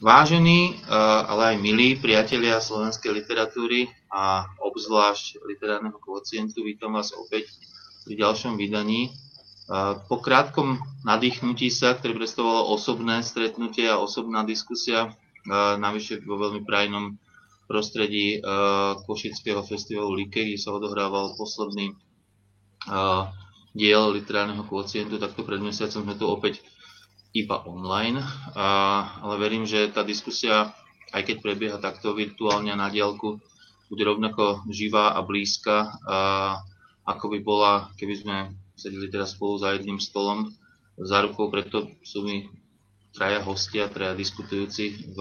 Vážení, eh, ale aj milí priatelia slovenskej literatúry a obzvlášť literárneho kvocientu, vítam vás opäť pri ďalšom vydaní. Po krátkom nadýchnutí sa, ktoré predstavovalo osobné stretnutie a osobná diskusia, navyše vo veľmi prajnom prostredí Košického festivalu Like, kde sa odohrával posledný diel literárneho kvocientu, takto pred mesiacom sme tu opäť iba online, ale verím, že tá diskusia, aj keď prebieha takto virtuálne na diálku, bude rovnako živá a blízka, a, ako by bola, keby sme sedeli teraz spolu za jedným stolom za rukou, preto sú mi traja hostia, traja diskutujúci v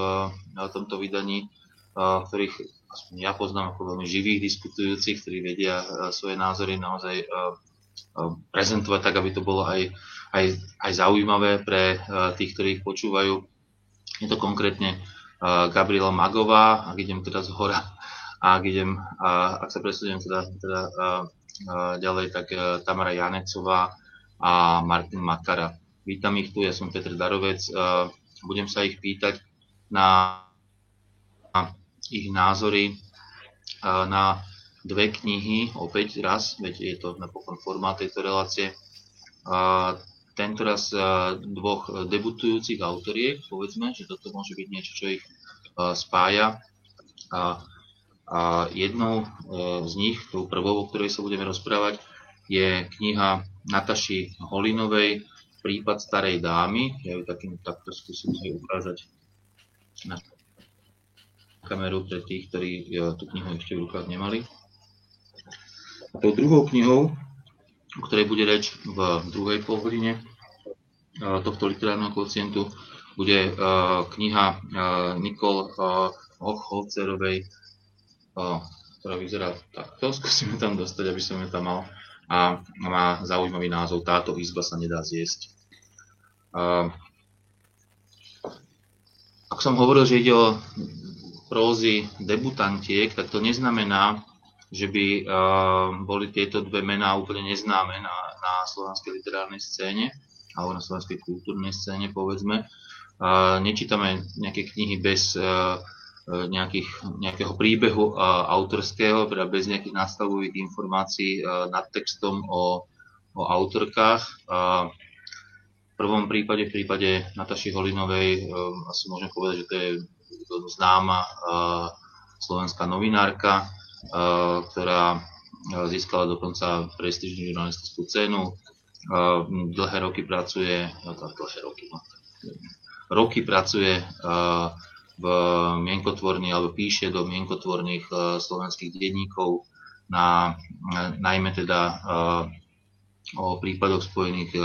tomto vydaní, ktorých aspoň ja poznám ako veľmi živých diskutujúcich, ktorí vedia svoje názory naozaj prezentovať tak, aby to bolo aj aj, aj zaujímavé pre tých, ktorí ich počúvajú. Je to konkrétne Gabriela Magová, ak idem teda z hora, a ak idem, ak sa presuniem teda, teda eh, ďalej, tak Tamara Janecová a Martin Makara. Vítam ich tu, ja som Petr Darovec. Budem sa ich pýtať na ich názory na dve knihy, opäť raz, veď je to napokon formát tejto relácie tento raz e, dvoch debutujúcich autoriek, povedzme, že toto môže byť niečo, čo ich e, spája. A, jednou e, z nich, tou prvou, o ktorej sa budeme rozprávať, je kniha Nataši Holinovej Prípad starej dámy. Ja ju takým takto skúsim si ukázať na kameru pre tých, ktorí tú knihu ešte v rukách nemali. A tou druhou knihou o ktorej bude reč v druhej polhodine tohto literárneho kocientu, bude kniha Nikol Hochholcerovej, ktorá vyzerá takto, skúsime tam dostať, aby som ju tam mal, a má zaujímavý názov Táto izba sa nedá zjesť. Ak som hovoril, že ide o prózy debutantiek, tak to neznamená, že by boli tieto dve mená úplne neznáme na, na slovenskej literárnej scéne alebo na slovenskej kultúrnej scéne, povedzme. Nečítame nejaké knihy bez nejakých, nejakého príbehu autorského, teda bez nejakých nastavových informácií nad textom o, o autorkách. Uh, v prvom prípade, v prípade Nataši Holinovej, asi môžem povedať, že to je známa slovenská novinárka, ktorá získala dokonca prestížnú žurnalistickú cenu. Dlhé roky pracuje, no dlhé roky, no, roky pracuje v mienkotvorných, alebo píše do mienkotvorných slovenských denníkov, na, najmä teda o prípadoch spojených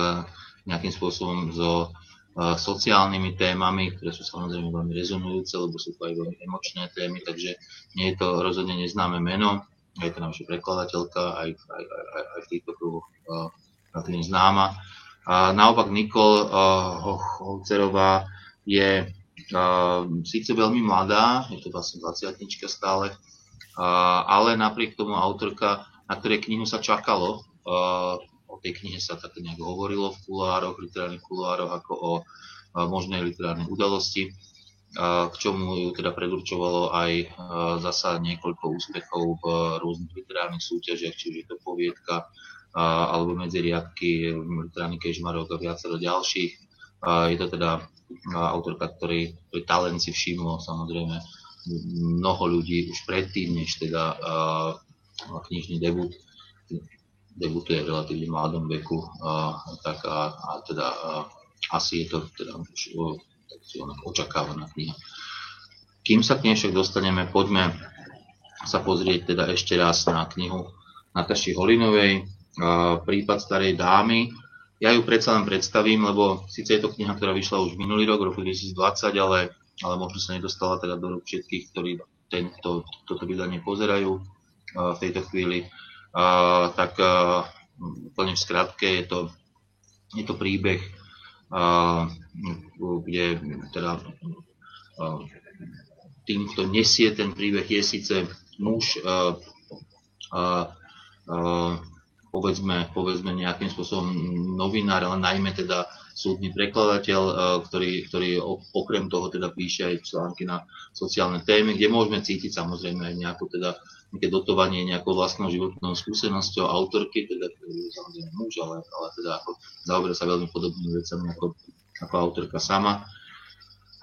nejakým spôsobom so sociálnymi témami, ktoré sú samozrejme veľmi rezonujúce, lebo sú to aj veľmi emočné témy, takže nie je to rozhodne neznáme meno, je to naša prekladateľka, aj, aj, aj, aj v týchto kruhoch uh, známa. A naopak Nikol Holcerová je síce veľmi mladá, je to vlastne 20 stále, ale napriek tomu autorka, na ktorej knihu sa čakalo, o tej knihe sa tak nejak hovorilo v kuloároch, literárnych kuloároch, ako o možnej literárnej udalosti, k čomu ju teda predurčovalo aj zasa niekoľko úspechov v rôznych literárnych súťažiach, či už je to poviedka, alebo medzi riadky, literárny kežmarok a viacero ďalších. Je to teda autorka, ktorý, ktorý talent si všimlo samozrejme mnoho ľudí už predtým, než teda knižný debut debutuje v relatívne mladom veku, a, tak a, a teda a, asi je to teda už o, očakávaná kniha. Kým sa k nej však dostaneme, poďme sa pozrieť teda ešte raz na knihu Nataši Holinovej, Prípad starej dámy. Ja ju predsa len predstavím, lebo síce je to kniha, ktorá vyšla už minulý rok, roku 2020, ale, ale možno sa nedostala teda do rúk všetkých, ktorí tento, toto vydanie pozerajú. v tejto chvíli, tak úplne v skratke je to, je to príbeh, kde teda tým, kto nesie ten príbeh, je síce muž, povedzme, povedzme nejakým spôsobom novinár, ale najmä teda súdny prekladateľ, e, ktorý, ktorý okrem toho teda píše aj články na sociálne témy, kde môžeme cítiť samozrejme aj nejakú teda nejaké dotovanie nejakou vlastnou životnou skúsenosťou autorky, teda samozrejme muž, ale, ale teda ako zaoberá sa veľmi podobnými vecami ako, ako autorka sama.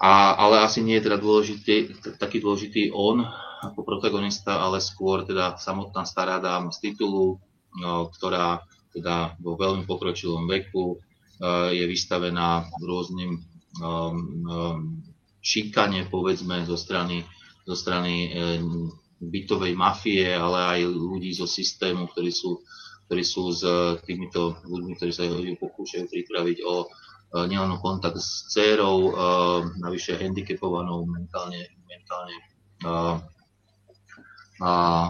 A, ale asi nie je teda dôležitý, taký dôležitý on ako protagonista, ale skôr teda samotná stará dáma z titulu, ktorá teda vo veľmi pokročilom veku eh, je vystavená rôznym um, šikane, povedzme, zo strany, zo strany bytovej mafie, ale aj ľudí zo systému, ktorí sú, ktorí sú s týmito ľuďmi, ktorí sa pokúšajú pripraviť o nielen kontakt s dcerou, navyše handicapovanou, mentálne, mentálne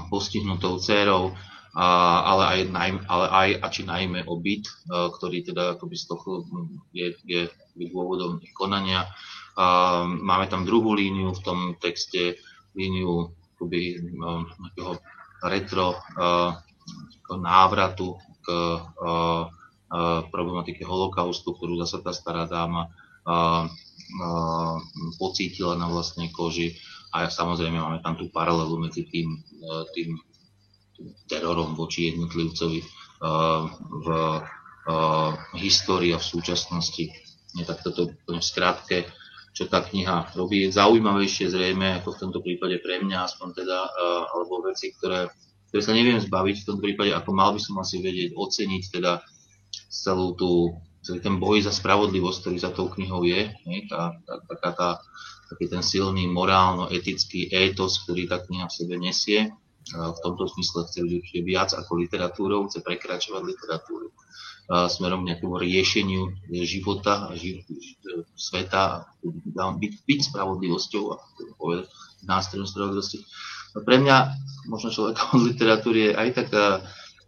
postihnutou dcerou, ale aj, najmä, ale aj a či najmä o byt, ktorý teda akoby z toho je, je dôvodom ich konania. Máme tam druhú líniu v tom texte, líniu akoby nejakého retro návratu k problematike holokaustu, ktorú zase tá stará dáma pocítila na vlastnej koži. A samozrejme máme tam tú paralelu medzi tým, tým terorom voči jednotlivcovi v histórii a v súčasnosti. Nie tak toto v skratke, čo tá kniha robí. Je zaujímavejšie zrejme, ako v tomto prípade pre mňa, aspoň teda, alebo veci, ktoré, ktoré sa neviem zbaviť v tomto prípade, ako mal by som asi vedieť oceniť teda celú tú, celý ten boj za spravodlivosť, ktorý za tou knihou je, nie? Tá, tá, taká tá, taký ten silný morálno-etický étos, ktorý tá kniha v sebe nesie v tomto smysle chce určite viac ako literatúrou, chce prekračovať literatúru smerom k nejakému riešeniu života a ži- sveta, byť, byť spravodlivosťou a povedať nástrojom spravodlivosti. Pre mňa, možno človek od literatúry je aj taká,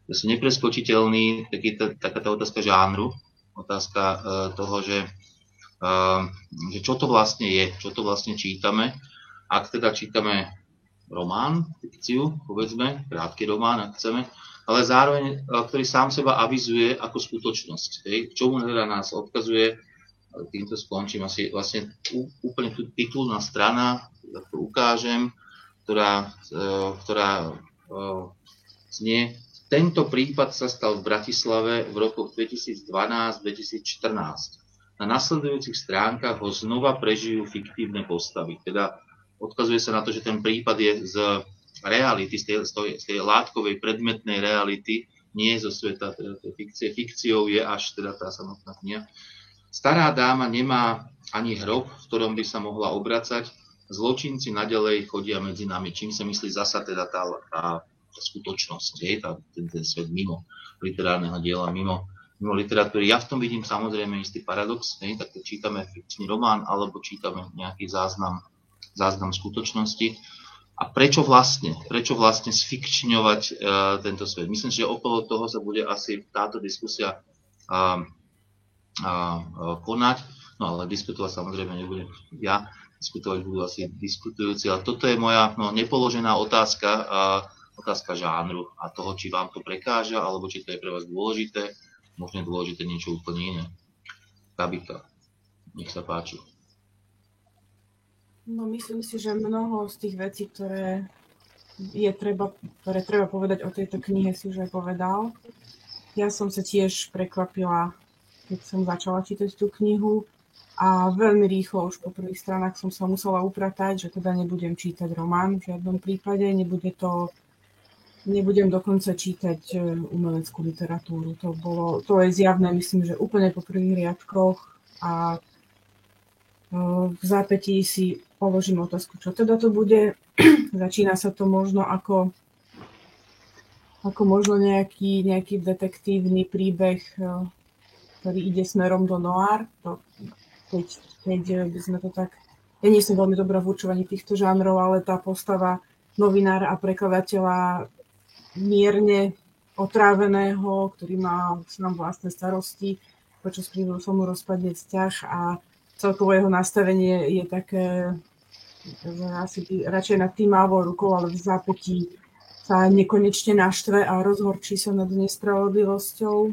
že nepreskočiteľný, taký, taká tá otázka žánru, otázka uh, toho, že, uh, že čo to vlastne je, čo to vlastne čítame. Ak teda čítame román, fikciu, povedzme, krátky román, ak chceme, ale zároveň, e, ktorý sám seba avizuje ako skutočnosť. Hej. K čomu teda nás odkazuje, týmto skončím asi vlastne úplne tu titulná strana, to ukážem, ktorá, e, ktorá e, znie tento prípad sa stal v Bratislave v rokoch 2012-2014. Na nasledujúcich stránkach ho znova prežijú fiktívne postavy. Teda odkazuje sa na to, že ten prípad je z reality, z tej, z tej, z tej látkovej predmetnej reality, nie zo sveta teda fikcie. Fikciou je až teda tá samotná kniha. Stará dáma nemá ani hrob, v ktorom by sa mohla obracať. Zločinci nadalej chodia medzi nami. Čím sa myslí zasa teda tá, tá, skutočnosť, je, tá, ten, ten svet mimo literárneho diela, mimo, mimo literatúry. Ja v tom vidím samozrejme istý paradox, hej, tak čítame fikčný román alebo čítame nejaký záznam záznam skutočnosti. A prečo vlastne? Prečo vlastne sfikčňovať uh, tento svet? Myslím že okolo toho sa bude asi táto diskusia uh, uh, konať. No ale diskutovať samozrejme nebudem ja, diskutovať budú asi diskutujúci, ale toto je moja no, nepoložená otázka, uh, otázka žánru a toho, či vám to prekáža, alebo či to je pre vás dôležité, možno dôležité niečo úplne iné. Kabika, nech sa páči. No myslím si, že mnoho z tých vecí, ktoré je treba, ktoré treba povedať o tejto knihe, si už aj povedal. Ja som sa tiež prekvapila, keď som začala čítať tú knihu a veľmi rýchlo už po prvých stranách som sa musela upratať, že teda nebudem čítať román v žiadnom prípade, nebude to nebudem dokonca čítať e, umeleckú literatúru. To, bolo, to je zjavné, myslím, že úplne po prvých riadkoch a v zápätí si položím otázku, čo teda to bude. Začína sa to možno ako, ako možno nejaký, nejaký detektívny príbeh, eh, ktorý ide smerom do noir. To, keď, keď by sme to tak... Ja nie som veľmi dobrá v určovaní týchto žánrov, ale tá postava novinára a prekladateľa mierne otráveného, ktorý má nám vlastné starosti, počas prívodu som mu rozpadne vzťah a celkovo jeho nastavenie je také, asi radšej nad tým mávou rukou, ale v zápetí sa nekonečne naštve a rozhorčí sa nad nespravodlivosťou.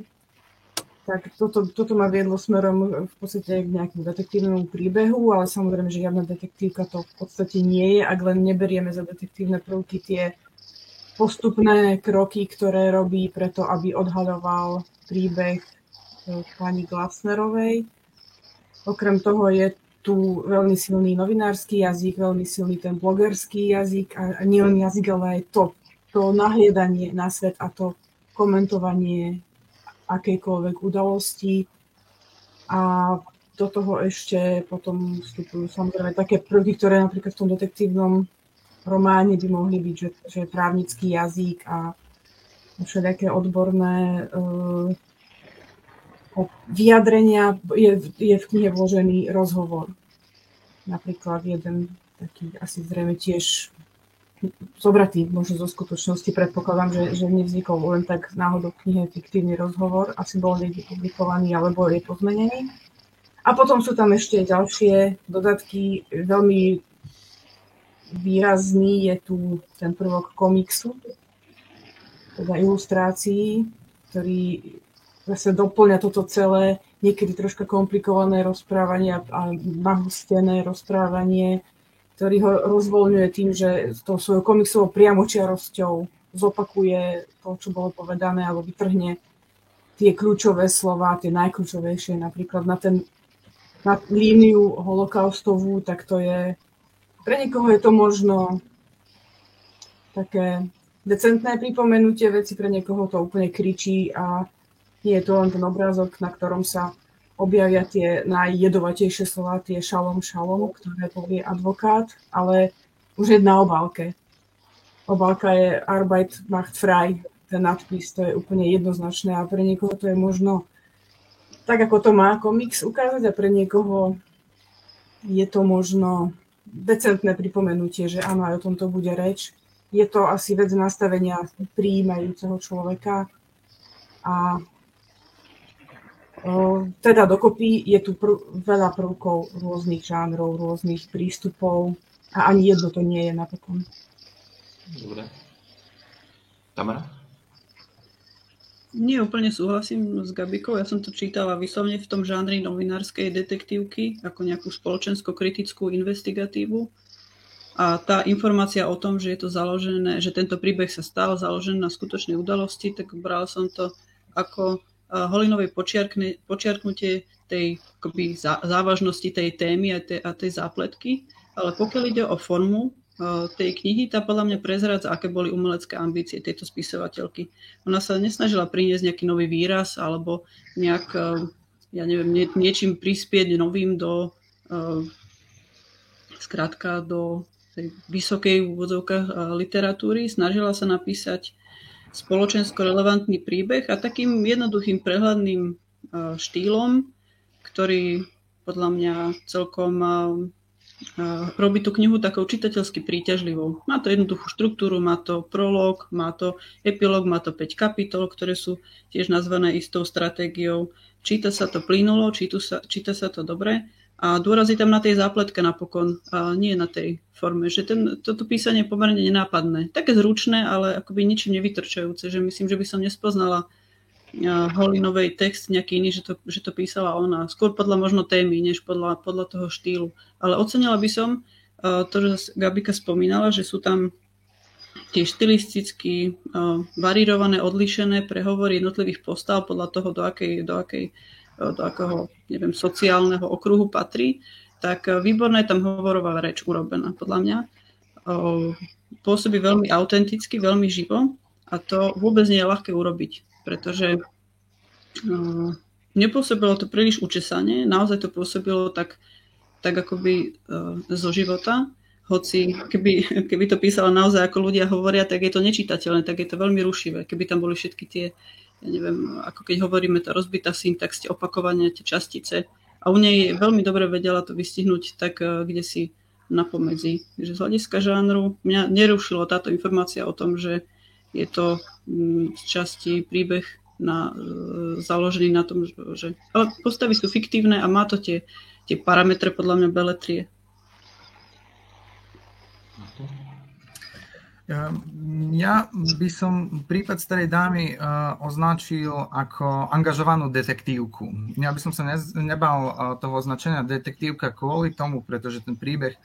Tak toto, toto ma viedlo smerom v podstate k nejakému detektívnemu príbehu, ale samozrejme, že žiadna detektívka to v podstate nie je, ak len neberieme za detektívne prvky tie postupné kroky, ktoré robí preto, aby odhadoval príbeh e, pani Glasnerovej. Okrem toho je tu veľmi silný novinársky jazyk, veľmi silný ten blogerský jazyk a nie len jazyk, ale aj to to nahliadanie na svet a to komentovanie akejkoľvek udalosti. A do toho ešte potom vstupujú samozrejme také prvky, ktoré napríklad v tom detektívnom románe by mohli byť, že, že právnický jazyk a všetké odborné uh, vyjadrenia. Je, je v knihe vložený rozhovor. Napríklad jeden taký asi zrejme tiež zobratý možno zo skutočnosti. Predpokladám, že, že nevznikol len tak náhodou v knihe fiktívny rozhovor, asi bol niekde publikovaný alebo je pozmenený. A potom sú tam ešte ďalšie dodatky. Veľmi výrazný je tu ten prvok komiksu, teda ilustrácií, ktorý zase doplňa toto celé niekedy troška komplikované rozprávanie a nahustené rozprávanie ktorý ho rozvoľňuje tým, že tou svojou komiksovou priamočiarosťou zopakuje to, čo bolo povedané, alebo vytrhne tie kľúčové slova, tie najkľúčovejšie, napríklad na, ten, na líniu holokaustovú, tak to je, pre niekoho je to možno také decentné pripomenutie veci, pre niekoho to úplne kričí a nie je to len ten obrázok, na ktorom sa objavia tie najjedovatejšie slova, tie šalom šalom, ktoré povie advokát, ale už je na obálke. Obálka je Arbeit macht frei, ten nadpis, to je úplne jednoznačné a pre niekoho to je možno tak, ako to má komiks ukázať a pre niekoho je to možno decentné pripomenutie, že áno, aj o tomto bude reč. Je to asi vec nastavenia prijímajúceho človeka a teda dokopy je tu pr- veľa prvkov rôznych žánrov, rôznych prístupov a ani jedno to nie je napokon. Dobre. Tamara? Nie úplne súhlasím s Gabikou. Ja som to čítala vyslovne v tom žánri novinárskej detektívky, ako nejakú spoločensko-kritickú investigatívu. A tá informácia o tom, že je to založené, že tento príbeh sa stal založený na skutočnej udalosti, tak bral som to ako Holinové počiarknutie tej akoby, závažnosti tej témy a tej, a tej zápletky, ale pokiaľ ide o formu tej knihy, tá podľa mňa prezradza, aké boli umelecké ambície tejto spisovateľky. Ona sa nesnažila priniesť nejaký nový výraz alebo nejak, ja neviem, nie, niečím prispieť novým do skrátka do tej vysokej úvodzovkách literatúry. Snažila sa napísať spoločensko relevantný príbeh a takým jednoduchým prehľadným štýlom, ktorý podľa mňa celkom robí tú knihu takou čitateľsky príťažlivou. Má to jednoduchú štruktúru, má to prolog, má to epilóg, má to 5 kapitol, ktoré sú tiež nazvané istou stratégiou. Číta sa to plynulo, číta sa, číta sa to dobre a dôraz tam na tej zápletke napokon, a nie na tej forme. Že ten, toto písanie je pomerne nenápadné. Také zručné, ale akoby ničím nevytrčajúce. Že myslím, že by som nespoznala Holinovej text nejaký iný, že to, že to písala ona. Skôr podľa možno témy, než podľa, podľa toho štýlu. Ale ocenila by som to, že Gabika spomínala, že sú tam tie štilisticky varírované, odlišené prehovory jednotlivých postav podľa toho, do akej, do akej do akého, neviem, sociálneho okruhu patrí, tak výborná je tam hovorová reč urobená, podľa mňa. Pôsobí veľmi autenticky, veľmi živo a to vôbec nie je ľahké urobiť, pretože nepôsobilo to príliš učesanie, naozaj to pôsobilo tak, tak akoby zo života, hoci keby, keby to písala naozaj ako ľudia hovoria, tak je to nečitateľné, tak je to veľmi rušivé, keby tam boli všetky tie ja neviem, ako keď hovoríme tá rozbitá syntax, opakovania, tie častice. A u nej veľmi dobre vedela to vystihnúť tak, eh, kde si napomedzi. Takže z hľadiska žánru mňa nerušilo táto informácia o tom, že je to mm, z časti príbeh na, e, založený na tom, že ale postavy sú fiktívne a má to tie, tie parametre podľa mňa beletrie. Ja by som prípad starej dámy uh, označil ako angažovanú detektívku. Ja by som sa ne, nebal uh, toho označenia detektívka kvôli tomu, pretože ten príbeh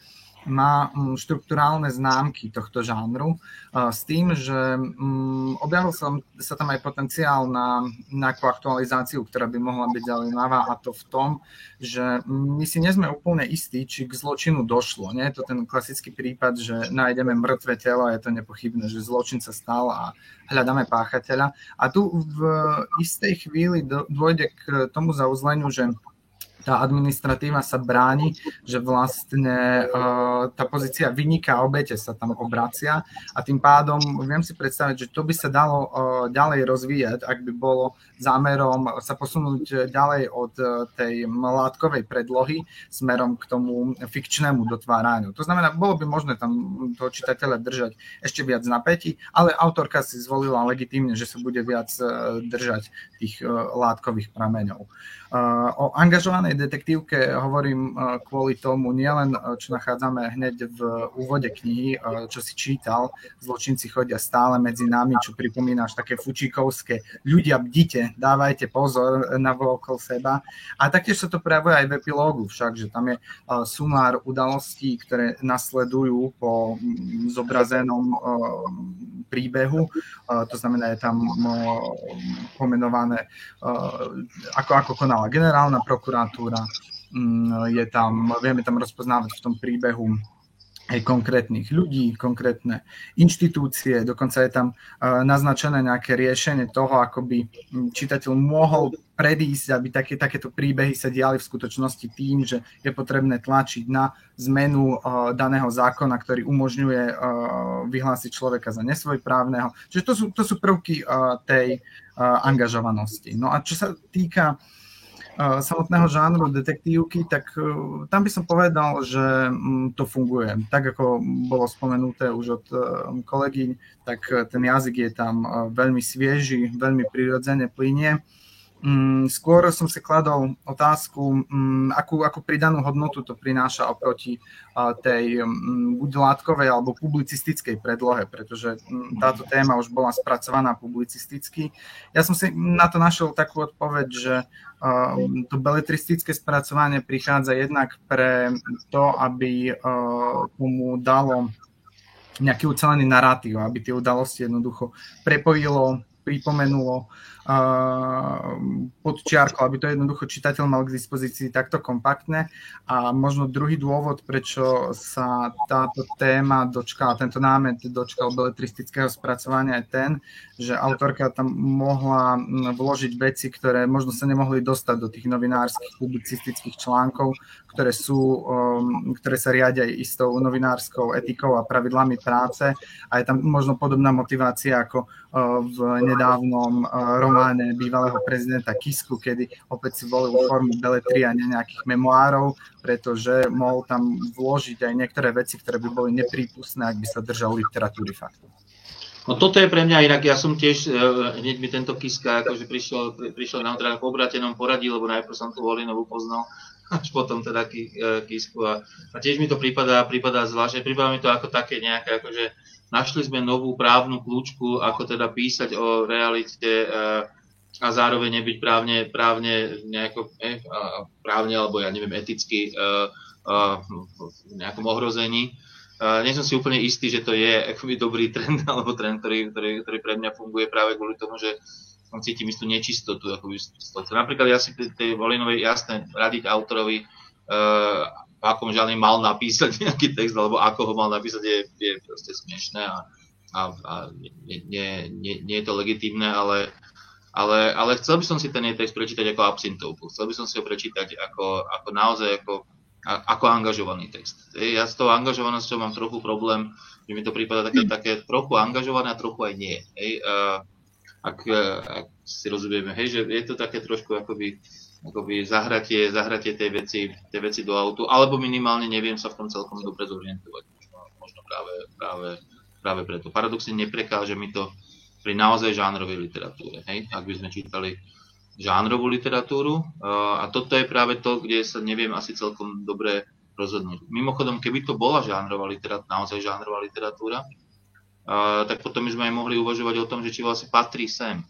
má mm, štruktúrálne známky tohto žánru s tým, že mm, objavil sa, sa tam aj potenciál na nejakú aktualizáciu, ktorá by mohla byť zaujímavá a to v tom, že my si nie sme úplne istí, či k zločinu došlo. Nie je to ten klasický prípad, že nájdeme mŕtve telo a je to nepochybné, že zločin sa stal a hľadáme páchateľa. A tu v istej chvíli dôjde k tomu zauzleniu, že tá administratíva sa bráni, že vlastne uh, tá pozícia vyniká obete sa tam obracia a tým pádom viem si predstaviť, že to by sa dalo uh, ďalej rozvíjať, ak by bolo zámerom sa posunúť ďalej od uh, tej látkovej predlohy smerom k tomu fikčnému dotváraniu. To znamená, bolo by možné tam toho čitateľa držať ešte viac napätí, ale autorka si zvolila legitímne, že sa bude viac držať tých látkových prameňov. O angažovanej detektívke hovorím e, kvôli tomu nielen, e, čo nachádzame hneď v úvode knihy, e, čo si čítal, zločinci chodia stále medzi nami, čo pripomínaš také fučíkovské, ľudia bdite, dávajte pozor na okolo seba. A taktiež sa to prejavuje aj v epilógu však, že tam je sumár udalostí, ktoré nasledujú po zobrazenom príbehu. To znamená, je tam pomenované, ako, ako konala generálna prokuratúra, mm, je tam, vieme tam rozpoznávať v tom príbehu aj konkrétnych ľudí, konkrétne inštitúcie, dokonca je tam naznačené nejaké riešenie toho, ako by mm, čitateľ mohol predísť, aby také, takéto príbehy sa diali v skutočnosti tým, že je potrebné tlačiť na zmenu daného zákona, ktorý umožňuje vyhlásiť človeka za nesvojprávneho. Čiže to sú, to sú prvky tej angažovanosti. No a čo sa týka samotného žánru detektívky, tak e, tam by som povedal, že mm, to funguje. Tak ako bolo spomenuté už od e, kolegyň, tak e, ten jazyk je tam veľmi svieži, veľmi prirodzene plinie Mm, skôr som si kladol otázku, mm, akú, akú pridanú hodnotu to prináša oproti tej mm, buď látkovej alebo publicistickej predlohe, pretože táto téma už bola spracovaná publicisticky. Ja som si na to našiel takú odpoveď, že to beletristické spracovanie prichádza jednak pre to, aby tomu dalo nejaký ucelený narratív, aby tie udalosti jednoducho prepojilo, pripomenulo podčiarkol, aby to jednoducho čitateľ mal k dispozícii takto kompaktne. A možno druhý dôvod, prečo sa táto téma dočkala, tento námet dočkal beletristického spracovania je ten, že autorka tam mohla vložiť veci, ktoré možno sa nemohli dostať do tých novinárskych publicistických článkov, ktoré, sú, um, ktoré sa riadia istou novinárskou etikou a pravidlami práce. A je tam možno podobná motivácia ako uh, v nedávnom uh, románe bývalého prezidenta Kisku, kedy opäť si volil formu beletria a nejakých memoárov, pretože mohol tam vložiť aj niektoré veci, ktoré by boli neprípustné, ak by sa držal literatúry faktu. No toto je pre mňa inak, ja som tiež, uh, hneď mi tento Kiska akože prišiel, prišiel na teda po obratenom poradí, lebo najprv som tú Volinovú poznal, až potom teda uh, Kisku a, a tiež mi to prípada, prípada zvláštne, prípada mi to ako také nejaké, akože našli sme novú právnu kľúčku, ako teda písať o realite uh, a zároveň nebyť právne, právne nejako, eh, právne alebo ja neviem, eticky uh, uh, v nejakom ohrození. Uh, nie som si úplne istý, že to je akoby dobrý trend, alebo trend, ktorý, ktorý, ktorý pre mňa funguje práve kvôli tomu, že tam cítim istú nečistotu. Akoby, napríklad ja si tej Volinovej jasné radiť autorovi, uh, akom žádne mal napísať nejaký text, alebo ako ho mal napísať, je, je proste smiešné a, a, a nie, nie, nie, nie je to legitímne, ale, ale, ale chcel by som si ten jej text prečítať ako absintovku. Chcel by som si ho prečítať ako, ako naozaj ako ako angažovaný text. Ja s tou angažovanosťou mám trochu problém, že mi to prípada také, také trochu angažované a trochu aj nie. Hej. Ak, ak si rozumieme, hej, že je to také trošku akoby, akoby zahratie, zahratie tej veci, tej veci do autu, alebo minimálne neviem sa v tom celkom dobre zorientovať. Možno, práve, práve, práve preto. Paradoxne neprekáže mi to pri naozaj žánrovej literatúre. Hej? Ak by sme čítali žánrovú literatúru. A toto je práve to, kde sa neviem asi celkom dobre rozhodnúť. Mimochodom, keby to bola žánrová literatúra, naozaj žánrová literatúra, tak potom by sme aj mohli uvažovať o tom, že či vlastne patrí sem.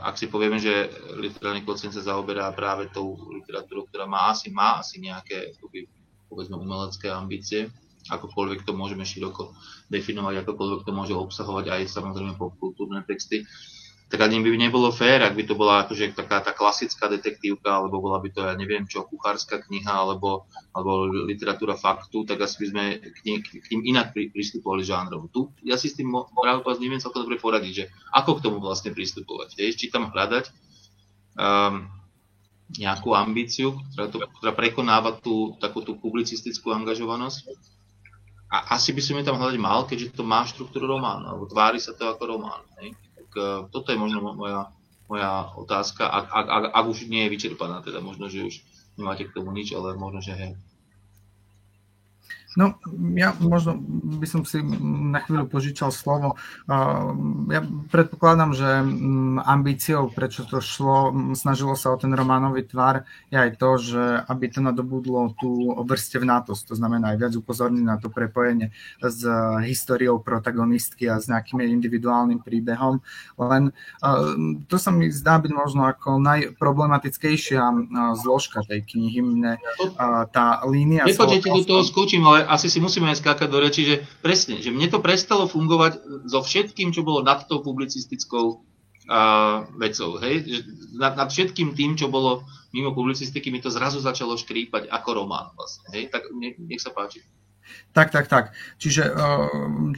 Ak si povieme, že literárny kocen sa zaoberá práve tou literatúrou, ktorá má asi, má asi nejaké povedzme umelecké ambície, akokoľvek to môžeme široko definovať, akokoľvek to môže obsahovať aj samozrejme popkultúrne texty, tak ani by nebolo fér, ak by to bola akože taká tá klasická detektívka, alebo bola by to, ja neviem čo, kuchárska kniha, alebo, alebo literatúra faktu, tak asi by sme k, nie, k tým inak pri, pristupovali žánrovo. Tu ja si s tým práve neviem celkom dobre poradiť, že ako k tomu vlastne pristupovať. Vieš, či tam hľadať um, nejakú ambíciu, ktorá, to, ktorá prekonáva tú takú tú publicistickú angažovanosť, a asi by som ju tam hľadať mal, keďže to má štruktúru románu, alebo tvári sa to ako román. Hej? Uh, toto je možno moja, moja otázka, ak, ak, ak, ak už nie je vyčerpaná, teda možno, že už nemáte k tomu nič, ale možno, že hej. No, ja možno by som si na chvíľu požičal slovo. Ja predpokladám, že mm, ambíciou, prečo to šlo, snažilo sa o ten románový tvar, je aj to, že aby to nadobudlo tú vrstevnátosť, to znamená aj viac upozorniť na to prepojenie s históriou protagonistky a s nejakým individuálnym príbehom. Len to sa mi zdá byť možno ako najproblematickejšia zložka tej knihy. Mne tá línia... Nepoďte, do toho skočím, ale ale asi si musíme aj skákať do reči, že presne, že mne to prestalo fungovať so všetkým, čo bolo nad tou publicistickou uh, vecou. Hej? Nad, nad všetkým tým, čo bolo mimo publicistiky, mi to zrazu začalo škrípať ako román. Vlastne, hej? Tak nech, nech sa páči. Tak, tak, tak. Čiže eh,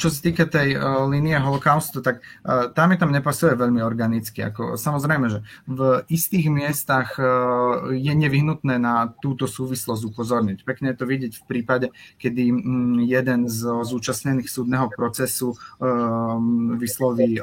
čo sa týka tej eh, línie holokaustu, tak eh, tam je tam nepasuje veľmi organicky. Ako, samozrejme, že v istých miestach je nevyhnutné na túto súvislosť upozorniť. Pekne je to vidieť v prípade, kedy mm, jeden z zúčastnených súdneho procesu vysloví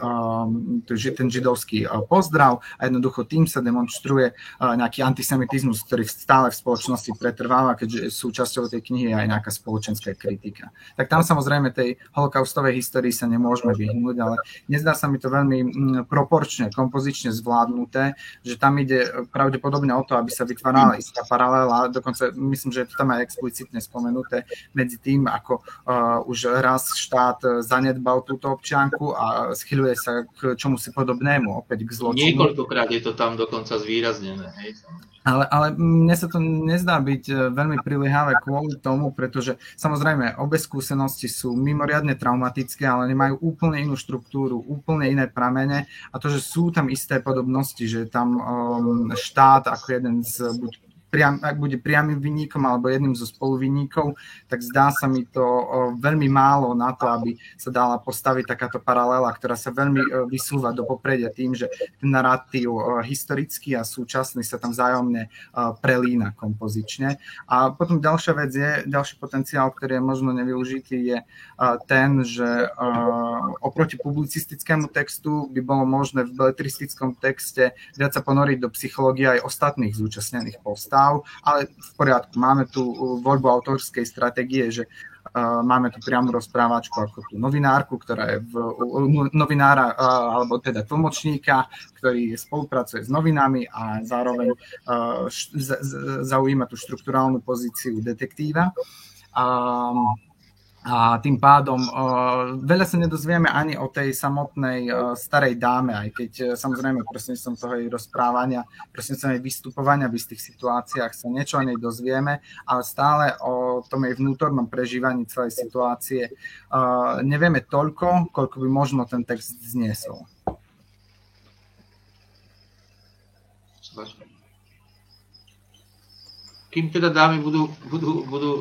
ten židovský pozdrav a jednoducho tým sa demonstruje nejaký antisemitizmus, ktorý stále v spoločnosti pretrváva, keďže súčasťou tej knihy je aj nejaká spoločenská kritika. Tak tam samozrejme tej holokaustovej histórii sa nemôžeme vyhnúť, ale nezdá sa mi to veľmi mm, proporčne, kompozične zvládnuté, že tam ide pravdepodobne o to, aby sa vytvárala istá paralela, dokonca myslím, že je to tam aj explicitne spomenuté medzi tým, ako uh, už raz štát zanedbal túto občianku a schyluje sa k čomu si podobnému, opäť k zločinu. Niekoľkokrát je to tam dokonca zvýraznené. Hej? Ale, ale mne sa to nezdá byť e, veľmi priliehavé kvôli tomu, pretože samozrejme obe skúsenosti sú mimoriadne traumatické, ale nemajú úplne inú štruktúru, úplne iné pramene. A to, že sú tam isté podobnosti, že tam um, štát ako jeden z buď priam, ak bude priamým vinníkom alebo jedným zo spoluvinníkov, tak zdá sa mi to veľmi málo na to, aby sa dala postaviť takáto paralela, ktorá sa veľmi vysúva do popredia tým, že ten narratív historický a súčasný sa tam vzájomne prelína kompozične. A potom ďalšia vec je, ďalší potenciál, ktorý je možno nevyužitý, je ten, že oproti publicistickému textu by bolo možné v beletristickom texte viac sa ponoriť do psychológie aj ostatných zúčastnených postav stav, ale v poriadku, máme tu uh, voľbu autorskej stratégie, že uh, máme tu priamu rozprávačku ako tú novinárku, ktorá je v, novinára, uh, alebo teda tlmočníka, ktorý spolupracuje s novinami a zároveň zaujíma tú štruktúrálnu pozíciu detektíva. Um, a tým pádom uh, veľa sa nedozvieme ani o tej samotnej uh, starej dáme, aj keď uh, samozrejme som toho jej rozprávania, som jej vystupovania v istých situáciách sa niečo o nej dozvieme, ale stále o tom jej vnútornom prežívaní celej situácie nevieme toľko, koľko by možno ten text zniesol. Kým teda dámy budú, budú, budú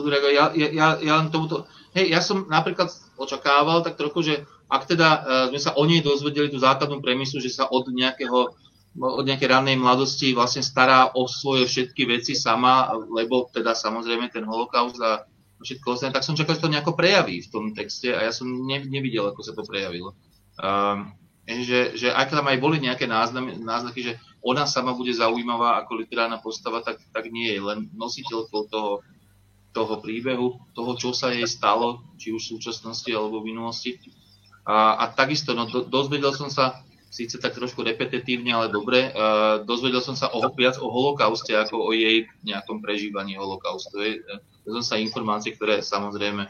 budú reagovať. Ja, ja, ja, len tomuto... Hej, ja som napríklad očakával tak trochu, že ak teda uh, sme sa o nej dozvedeli tú základnú premisu, že sa od nejakého od nejakej rannej mladosti vlastne stará o svoje všetky veci sama, lebo teda samozrejme ten holokaust a všetko ostatné, tak som čakal, že to nejako prejaví v tom texte a ja som ne, nevidel, ako sa to prejavilo. Um, že, že ak tam aj boli nejaké náznaky, že ona sama bude zaujímavá ako literárna postava, tak, tak nie je len nositeľkou toho toho príbehu, toho, čo sa jej stalo, či už v súčasnosti alebo v minulosti. A, a takisto, no, do, dozvedel som sa, síce tak trošku repetitívne, ale dobre, uh, dozvedel som sa o, viac o holokauste, ako o jej nejakom prežívaní holokaustu. To som sa informácie, ktoré samozrejme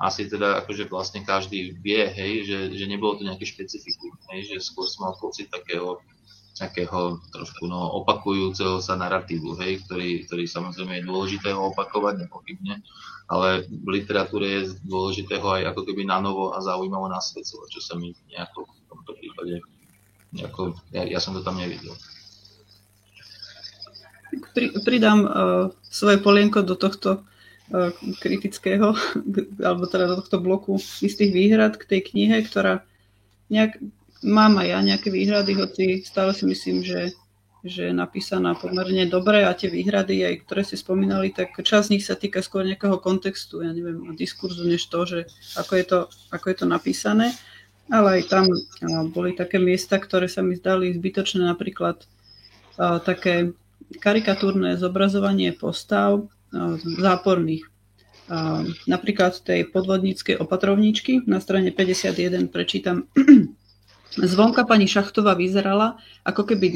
asi teda akože vlastne každý vie, hej, že, že nebolo to nejaké špecifikum, že skôr som mal pocit takého, takého trošku no, opakujúceho sa narratívu, hej, ktorý, ktorý samozrejme je dôležité ho opakovať, nepochybne, ale v literatúre je dôležité ho aj ako keby na novo a zaujímavo nasvedcovať, čo sa mi nejako v tomto prípade, nejako, ja, ja som to tam nevidel. Pri, pridám uh, svoje polienko do tohto kritického, alebo teda do tohto bloku istých výhrad k tej knihe, ktorá nejak, mám aj ja nejaké výhrady, hoci stále si myslím, že, že je napísaná pomerne dobre a tie výhrady, aj ktoré ste spomínali, tak časť z nich sa týka skôr nejakého kontextu, ja neviem, diskurzu, než to, že ako je to, ako je to napísané. Ale aj tam boli také miesta, ktoré sa mi zdali zbytočné, napríklad také karikatúrne zobrazovanie postav, záporných. Napríklad tej podvodníckej opatrovničky na strane 51 prečítam. Zvonka pani Šachtová vyzerala, ako keby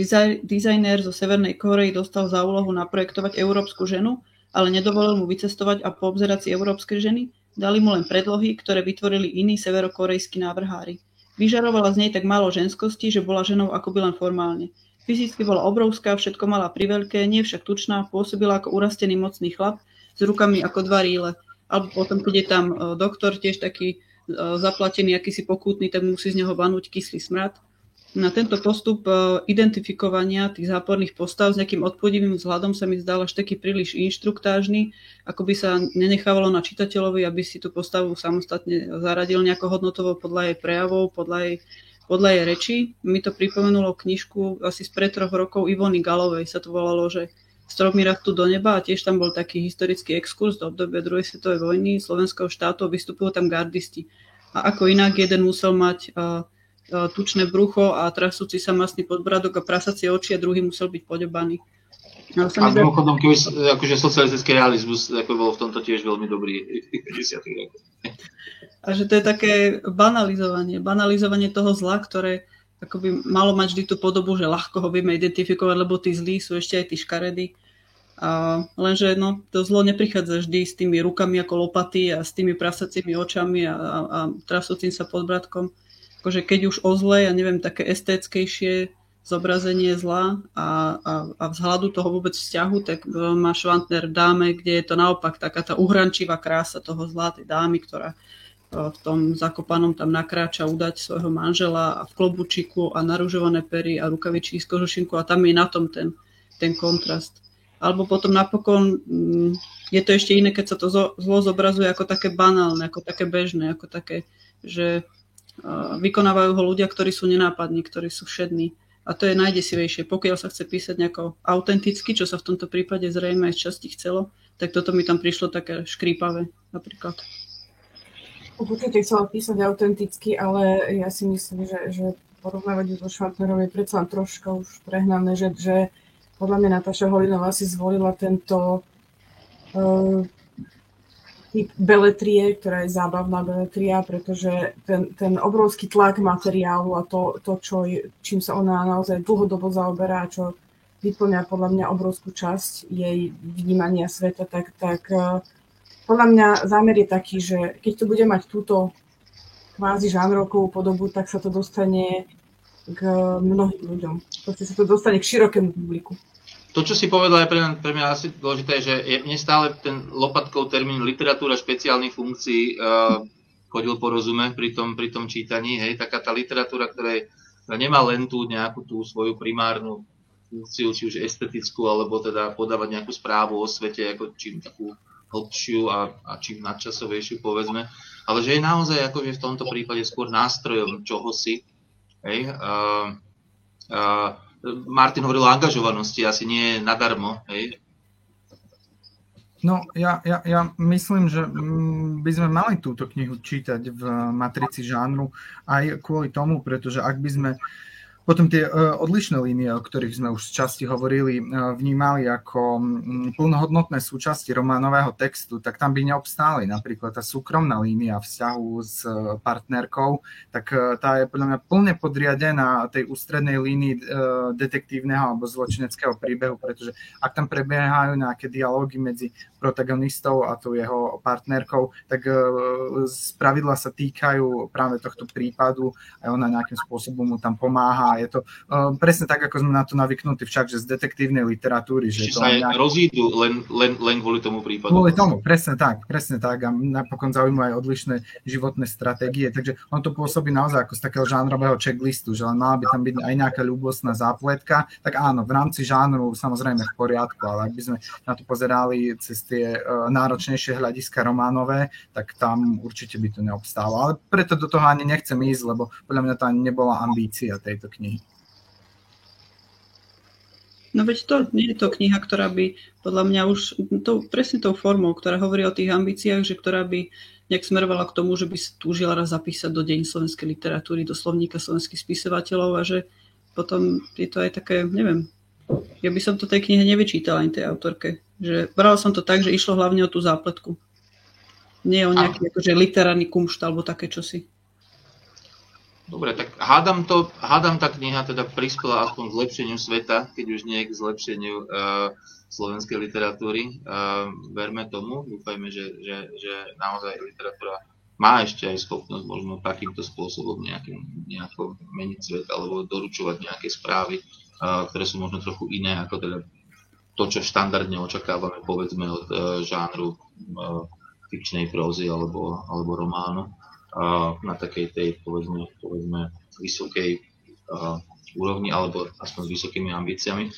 dizajner zo Severnej Korei dostal za úlohu naprojektovať európsku ženu, ale nedovolil mu vycestovať a poobzerať si európske ženy. Dali mu len predlohy, ktoré vytvorili iní severokorejskí návrhári. Vyžarovala z nej tak málo ženskosti, že bola ženou akoby len formálne. Fyzicky bola obrovská, všetko mala priveľké, nie však tučná, pôsobila ako urastený mocný chlap s rukami ako dva ríle. Alebo potom, keď je tam e, doktor, tiež taký e, zaplatený, akýsi pokútny, tak musí z neho vanúť kyslý smrad. Na tento postup e, identifikovania tých záporných postav s nejakým odpudivým vzhľadom sa mi zdal až taký príliš inštruktážny, ako by sa nenechávalo na čitateľovi, aby si tú postavu samostatne zaradil nejako hodnotovo podľa jej prejavov, podľa jej podľa jej reči mi to pripomenulo knižku asi spred troch rokov Ivony Galovej sa to volalo, že Stropmi rastú do neba a tiež tam bol taký historický exkurs do obdobia druhej svetovej vojny slovenského štátu a vystupujú tam gardisti. A ako inak jeden musel mať uh, tučné brucho a trasúci sa masný podbradok a prasacie oči a druhý musel byť podobaný. No, a mimochodom, keby akože socialistický realizmus ako bol v tomto tiež veľmi dobrý 50. rokov. A že to je také banalizovanie, banalizovanie toho zla, ktoré akoby malo mať vždy tú podobu, že ľahko ho vieme identifikovať, lebo tí zlí sú ešte aj tí škaredy. A lenže no, to zlo neprichádza vždy s tými rukami ako lopaty a s tými prasacími očami a, a, a trasúcim sa pod bratkom. Akože keď už o zle, ja neviem, také estéckejšie zobrazenie zla a, a, a vzhľadu toho vôbec vzťahu, tak má Švantner v dáme, kde je to naopak taká tá uhrančivá krása toho zla, tej dámy, ktorá v tom zakopanom tam nakráča udať svojho manžela a v klobučiku a naružované pery a rukavičky z kožušinku a tam je na tom ten, ten kontrast. Alebo potom napokon mm, je to ešte iné, keď sa to zlo zobrazuje ako také banálne, ako také bežné, ako také, že vykonávajú ho ľudia, ktorí sú nenápadní, ktorí sú všední. A to je najdesivejšie. Pokiaľ sa chce písať nejako autenticky, čo sa v tomto prípade zrejme aj časti chcelo, tak toto mi tam prišlo také škrípavé napríklad. Určite chcela písať autenticky, ale ja si myslím, že, že porovnávať ju so Švantnerom je predsa troška už prehnané, že, že podľa mňa Natáša Holinová si zvolila tento uh, typ beletrie, ktorá je zábavná beletria, pretože ten, ten obrovský tlak materiálu a to, to čo, čím sa ona naozaj dlhodobo zaoberá, čo vyplňa podľa mňa obrovskú časť jej vnímania sveta, tak, tak uh, podľa mňa zámer je taký, že keď to bude mať túto kvázi žánrovkovú podobu, tak sa to dostane k mnohým ľuďom. Proste sa to dostane k širokému publiku. To, čo si povedal, je pre mňa, pre mňa asi dôležité, že je, mne stále ten lopatkov termín literatúra špeciálnych funkcií uh, chodil po rozume pri tom, pri tom čítaní. Hej, taká tá literatúra, ktorá nemá len tú nejakú tú svoju primárnu funkciu, či už estetickú, alebo teda podávať nejakú správu o svete, ako čím takú hlbšiu a, a čím nadčasovejšiu, povedzme, ale že je naozaj akože v tomto prípade skôr nástrojom čohosi. Hej. Uh, uh, Martin hovoril o angažovanosti, asi nie nadarmo. Hej. No, ja, ja, ja myslím, že mm, by sme mali túto knihu čítať v matrici žánru aj kvôli tomu, pretože ak by sme Potom tie uh, odlišné línie, o ktorých sme už z časti hovorili, uh, vnímali ako um, plnohodnotné súčasti románového textu, tak tam by neobstáli. Napríklad tá súkromná línia vzťahu s uh, partnerkou, tak tá je podľa mňa plne podriadená tej ústrednej línii detektívneho alebo zločineckého príbehu, pretože ak tam prebiehajú nejaké dialógy medzi protagonistov a tou jeho partnerkou, tak z pravidla sa týkajú práve tohto prípadu a ona nejakým spôsobom mu tam pomáha je to uh, presne tak, ako sme na to navyknutí však, že z detektívnej literatúry. Že to sa nejak... rozídu len, len, len kvôli tomu prípadu. Kvôli tomu, presne tak, presne tak a napokon zaujímajú aj odlišné životné stratégie, takže on to pôsobí naozaj ako z takého žánrového checklistu, že len mala by tam byť aj nejaká ľubostná zápletka, tak áno, v rámci žánru samozrejme v poriadku, ale ak by sme na to pozerali cez tie uh, náročnejšie hľadiska románové, tak tam určite by to neobstálo. Ale preto do toho ani nechcem ísť, lebo podľa mňa to ani nebola ambícia tejto knihy knihy. No veď to nie je to kniha, ktorá by podľa mňa už to, presne tou formou, ktorá hovorí o tých ambíciách, že ktorá by nejak smerovala k tomu, že by túžila raz zapísať do deň slovenskej literatúry, do slovníka slovenských spisovateľov a že potom je to aj také, neviem, ja by som to tej knihe nevyčítala ani tej autorke. Že brala som to tak, že išlo hlavne o tú zápletku. Nie o nejaký akože literárny kumšt alebo také čosi. Dobre, tak hádam, to, hádam tá kniha teda prispela aspoň k zlepšeniu sveta, keď už nie k zlepšeniu uh, slovenskej literatúry. Uh, verme tomu, dúfajme, že, že, že naozaj literatúra má ešte aj schopnosť možno takýmto spôsobom nejakým, nejako meniť svet alebo doručovať nejaké správy, uh, ktoré sú možno trochu iné ako teda to, čo štandardne očakávame povedzme od uh, žánru uh, fikčnej prózy alebo, alebo románu na takej tej, povedzme, povedzme vysokej úrovni alebo aspoň s vysokými ambíciami.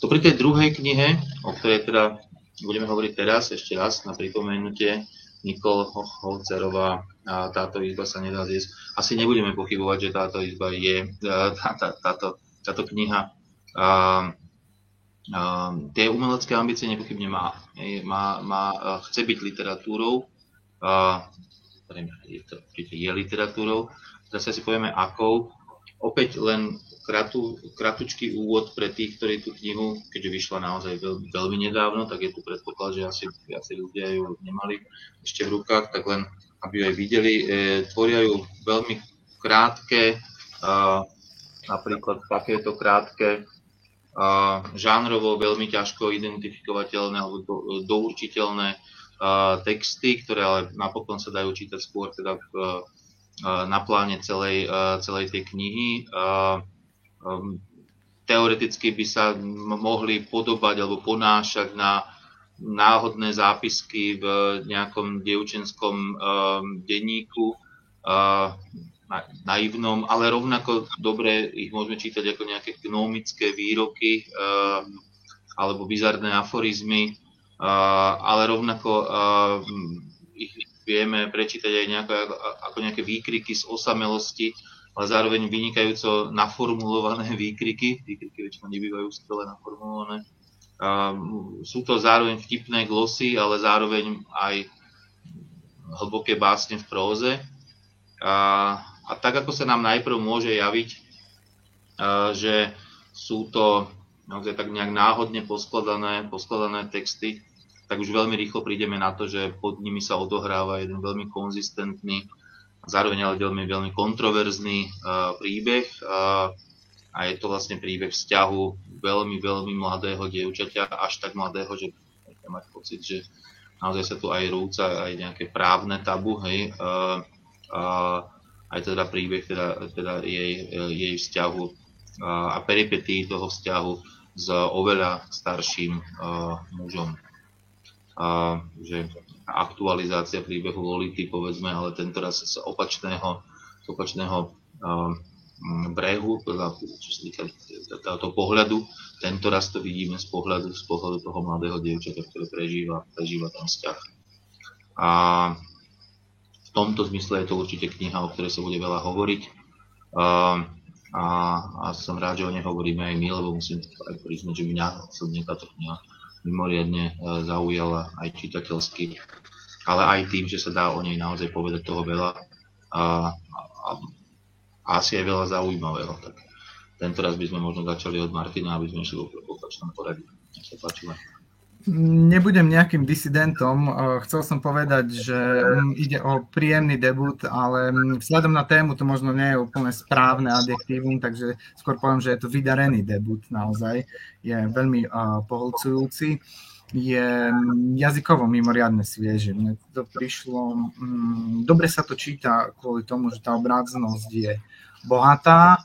To pri tej druhej knihe, o ktorej teda budeme hovoriť teraz, ešte raz na pripomenutie, Nikol Holcerová, táto izba sa nedá zjesť. Asi nebudeme pochybovať, že táto izba je, tá, tá, táto, táto kniha a, a, tie umelecké ambície nepochybne má. má, má chce byť literatúrou, a, je, to, je literatúrou. Teraz si povieme akou. Opäť len kratu, kratučký úvod pre tých, ktorí tú knihu, keďže vyšla naozaj veľmi, veľmi nedávno, tak je tu predpoklad, že asi viacej ľudia ju nemali ešte v rukách, tak len aby ju aj videli. E, tvoria ju veľmi krátke, e, napríklad takéto krátke, e, žánrovo veľmi ťažko identifikovateľné alebo do, dourčiteľné texty, ktoré ale napokon sa dajú čítať skôr teda v, na pláne celej, celej tej knihy. Um, teoreticky by sa mohli podobať alebo ponášať na náhodné zápisky v nejakom dievčenskom denníku, naivnom, ale rovnako dobre ich môžeme čítať ako nejaké gnomické výroky alebo bizarné aforizmy ale rovnako ich vieme prečítať aj nejako, ako nejaké výkriky z osamelosti, ale zároveň vynikajúco naformulované výkriky. Výkriky väčšinou nebývajú skvelé naformulované. Sú to zároveň vtipné glosy, ale zároveň aj hlboké básne v próze. A, a tak, ako sa nám najprv môže javiť, že sú to naozaj tak nejak náhodne poskladané, poskladané texty, tak už veľmi rýchlo prídeme na to, že pod nimi sa odohráva jeden veľmi konzistentný, zároveň ale veľmi, veľmi kontroverzný uh, príbeh. Uh, a je to vlastne príbeh vzťahu veľmi, veľmi mladého dievčaťa, až tak mladého, že môžete mať pocit, že naozaj sa tu aj rúca aj nejaké právne tabu, hej, uh, uh, aj teda príbeh teda, teda jej, jej vzťahu uh, a peripetii toho vzťahu s oveľa starším uh, mužom a že aktualizácia príbehu Lolity, povedzme, ale tento raz z opačného, z opačného uh, brehu, čo sa týka tohoto pohľadu. Tento raz to vidíme z pohľadu, z pohľadu toho mladého dievčata, ktoré prežíva, prežíva ten vzťah. A v tomto zmysle je to určite kniha, o ktorej sa bude veľa hovoriť. Uh, a, a som rád, že o nej hovoríme aj my, lebo musím aj priznať, že mňa osobne táto kniha mimoriadne e, zaujala aj čitateľsky, ale aj tým, že sa dá o nej naozaj povedať toho veľa a, a, a asi aj veľa zaujímavého. Tak, tento raz by sme možno začali od Martina, aby sme išli v opačnom poradí. Nech sa páči. Nebudem nejakým disidentom. Chcel som povedať, že mm, ide o príjemný debut, ale mm, vzhľadom na tému to možno nie je úplne správne adjektívum, takže skôr poviem, že je to vydarený debut naozaj. Je veľmi poholcujúci. Je mm, jazykovo mimoriadne svieže. Mne to prišlo... Dobre sa to číta kvôli tomu, že tá obrácnosť je bohatá,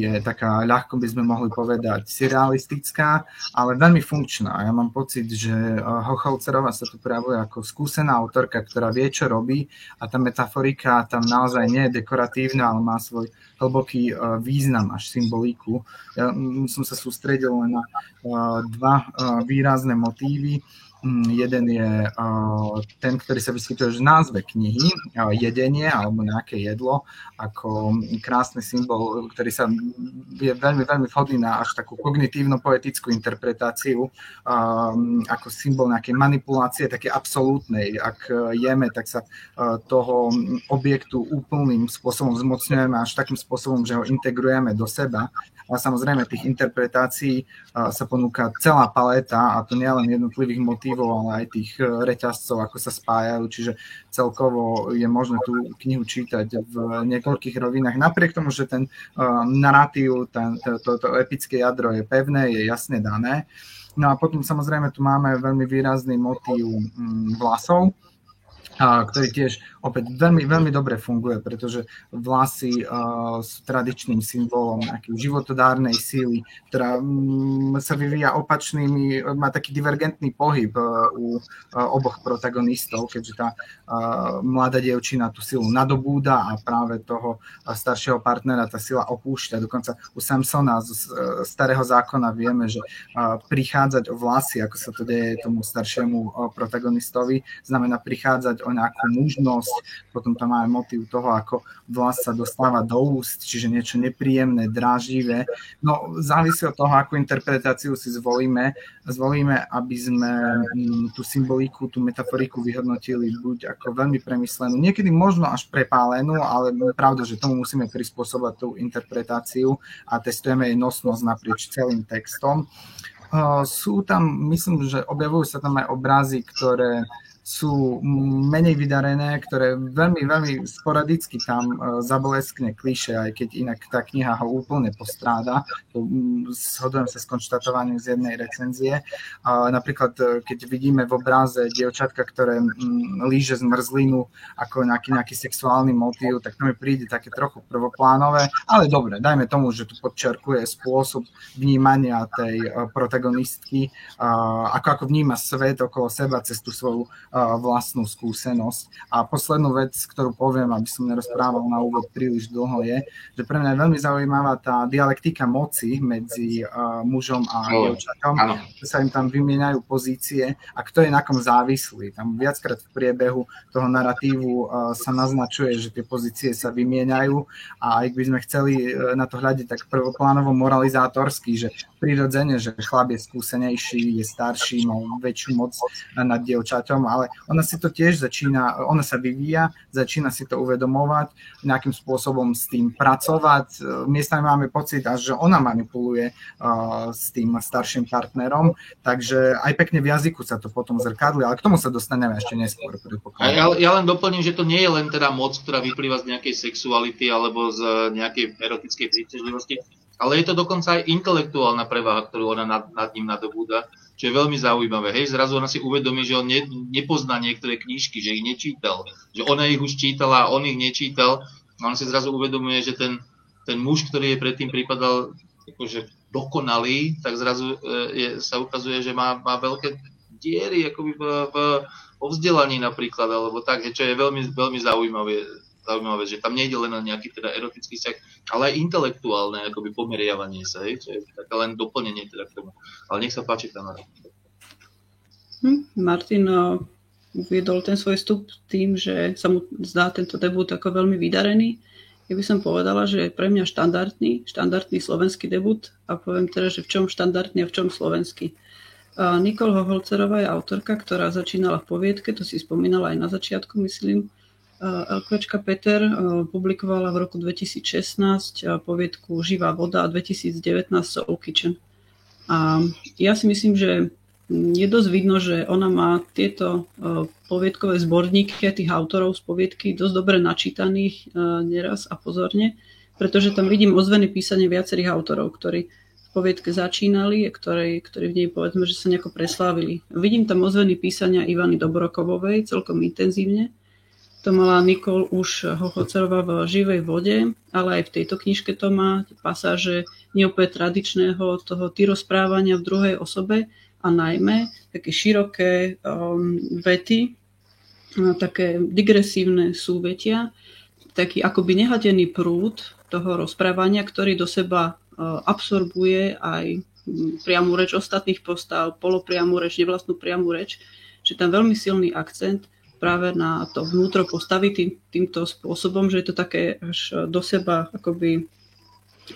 je taká, ľahko by sme mohli povedať, surrealistická, ale veľmi funkčná. Ja mám pocit, že eh, Hochalcerová sa tu prejavuje ako skúsená autorka, ktorá vie, čo robí a tá metaforika tam naozaj nie je dekoratívna, ale má svoj hlboký eh, význam až symboliku. Ja mm, som sa sústredil len na eh, dva výrazné motívy jeden je ten, ktorý sa vyskytuje v názve knihy, jedenie alebo nejaké jedlo, ako krásny symbol, ktorý sa je veľmi, veľmi vhodný na až takú kognitívno-poetickú interpretáciu, ako symbol nejakej manipulácie, také absolútnej. Ak jeme, tak sa toho objektu úplným spôsobom zmocňujeme až takým spôsobom, že ho integrujeme do seba. A samozrejme tých interpretácií sa ponúka celá paleta a to nie len jednotlivých motívov, ale aj tých e, reťazcov, ako sa spájajú, čiže celkovo je možné tú knihu čítať v niekoľkých rovinách. Napriek tomu, že ten narratív, ten, to, to, to epické jadro je pevné, je jasne dané. No a potom samozrejme tu máme veľmi výrazný motív mm, vlasov, ktorý tiež opäť veľmi, veľmi dobre funguje, pretože vlasy uh, sú tradičným symbolom nejakej životodárnej síly, ktorá um, sa vyvíja opačnými, má taký divergentný pohyb uh, u uh, oboch protagonistov, keďže tá uh, mladá dievčina tú silu nadobúda a práve toho uh, staršieho partnera tá sila opúšťa. Dokonca u Samsona z uh, starého zákona vieme, že uh, prichádzať o vlasy, ako sa to deje tomu staršiemu uh, protagonistovi, znamená prichádzať o nejakú mužnosť, potom tam máme motív toho, ako vlas sa dostáva do úst, čiže niečo nepríjemné, dráživé. No závisí od toho, akú interpretáciu si zvolíme. Zvolíme, aby sme mm, tú symboliku, tú metaforiku vyhodnotili buď ako veľmi premyslenú, niekedy možno až prepálenú, ale pravda, že tomu musíme prispôsobať tú interpretáciu a testujeme jej nosnosť naprieč celým textom. Sú tam, myslím, že objavujú sa tam aj obrazy, ktoré sú menej vydarené, ktoré veľmi, veľmi sporadicky tam e, zableskne kliše, aj keď inak tá kniha ho úplne postráda. Shodujem sa s konštatovaním z jednej recenzie. Napríklad, e, keď vidíme v obráze dievčatka, ktoré líže zmrzlinu ako nejaký, nejaký sexuálny motív, tak to mi príde také trochu prvoplánové, ale dobre, dajme tomu, že tu podčerkuje spôsob vnímania tej e, protagonistky, ako ako vníma svet okolo seba cez tú svoju vlastnú skúsenosť. A poslednú vec, ktorú poviem, aby som nerozprával na úvod príliš dlho, je, že pre mňa je veľmi zaujímavá tá dialektika moci medzi mužom a dievčatom, že sa im tam vymieňajú pozície a kto je na kom závislý. Tam viackrát v priebehu toho narratívu sa naznačuje, že tie pozície sa vymieňajú a ak by sme chceli e, na to hľadiť tak prvoplánovo moralizátorsky, že prirodzene, že chlap je skúsenejší, je starší, má väčšiu moc nad dievčatom, ale ale ona si to tiež začína, ona sa vyvíja, začína si to uvedomovať, nejakým spôsobom s tým pracovať. Miestami máme pocit, až že ona manipuluje uh, s tým starším partnerom, takže aj pekne v jazyku sa to potom zrkadli, ale k tomu sa dostaneme ešte neskôr. Ja, ja len doplním, že to nie je len teda moc, ktorá vyplýva z nejakej sexuality alebo z nejakej erotickej príťažlivosti, ale je to dokonca aj intelektuálna prevaha, ktorú ona nad, nad ním nadobúda čo je veľmi zaujímavé. Hej, zrazu ona si uvedomí, že on ne, nepozná niektoré knižky, že ich nečítal, že ona ich už čítala a on ich nečítal. A on si zrazu uvedomuje, že ten, ten muž, ktorý je predtým prípadal akože dokonalý, tak zrazu e, je, sa ukazuje, že má, má veľké diery akoby v, v, vo vzdelaní napríklad, alebo tak, čo je veľmi, veľmi zaujímavé zaujímavé, že tam nejde len na nejaký teda erotický vzťah, ale aj intelektuálne akoby pomeriavanie sa, hej, čo je také len doplnenie teda k tomu. Ale nech sa páči tam. Hm, Martin uh, uviedol ten svoj vstup tým, že sa mu zdá tento debut ako veľmi vydarený. Ja by som povedala, že je pre mňa štandardný, štandardný slovenský debut a poviem teda, že v čom štandardný a v čom slovenský. Nikol Hoholcerová je autorka, ktorá začínala v poviedke, to si spomínala aj na začiatku, myslím, LKVčka Peter publikovala v roku 2016 poviedku Živá voda a 2019 Soul Kitchen. A ja si myslím, že je dosť vidno, že ona má tieto poviedkové zborníky a tých autorov z poviedky dosť dobre načítaných neraz a pozorne, pretože tam vidím ozvené písanie viacerých autorov, ktorí v poviedke začínali a ktorí, ktorí v nej povedzme, že sa nejako preslávili. Vidím tam ozvený písania Ivany Dobrokovovej celkom intenzívne, to mala Nikol už Hochocerová v živej vode, ale aj v tejto knižke to má pasáže neopäť tradičného toho ty rozprávania v druhej osobe a najmä také široké um, vety, také digresívne súvetia, taký akoby nehadený prúd toho rozprávania, ktorý do seba uh, absorbuje aj priamu reč ostatných postav, polopriamu reč, nevlastnú priamu reč, že tam veľmi silný akcent práve na to vnútro postavy tým, týmto spôsobom, že je to také až do seba akoby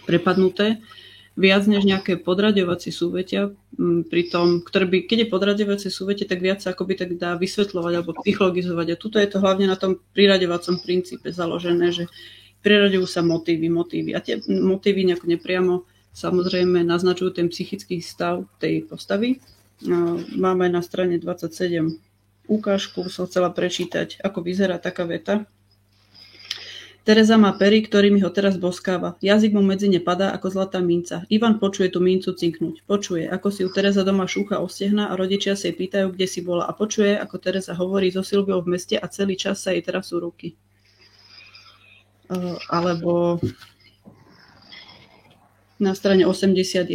prepadnuté, viac než nejaké podraďovacie súvetia, pri tom, ktoré by, keď je podraďovacie súvetie, tak viac sa akoby tak dá vysvetľovať alebo psychologizovať. A tuto je to hlavne na tom priraďovacom princípe založené, že priraďujú sa motívy, motívy. A tie motívy nejako nepriamo samozrejme naznačujú ten psychický stav tej postavy. Máme na strane 27 ukážku som chcela prečítať, ako vyzerá taká veta. Tereza má pery, ktorými ho teraz boskáva. Jazyk mu medzi ne padá ako zlatá minca. Ivan počuje tú mincu cinknúť. Počuje, ako si u Tereza doma šúcha o stehna a rodičia sa jej pýtajú, kde si bola. A počuje, ako Tereza hovorí so Silviou v meste a celý čas sa jej teraz sú ruky. Uh, alebo na strane 81.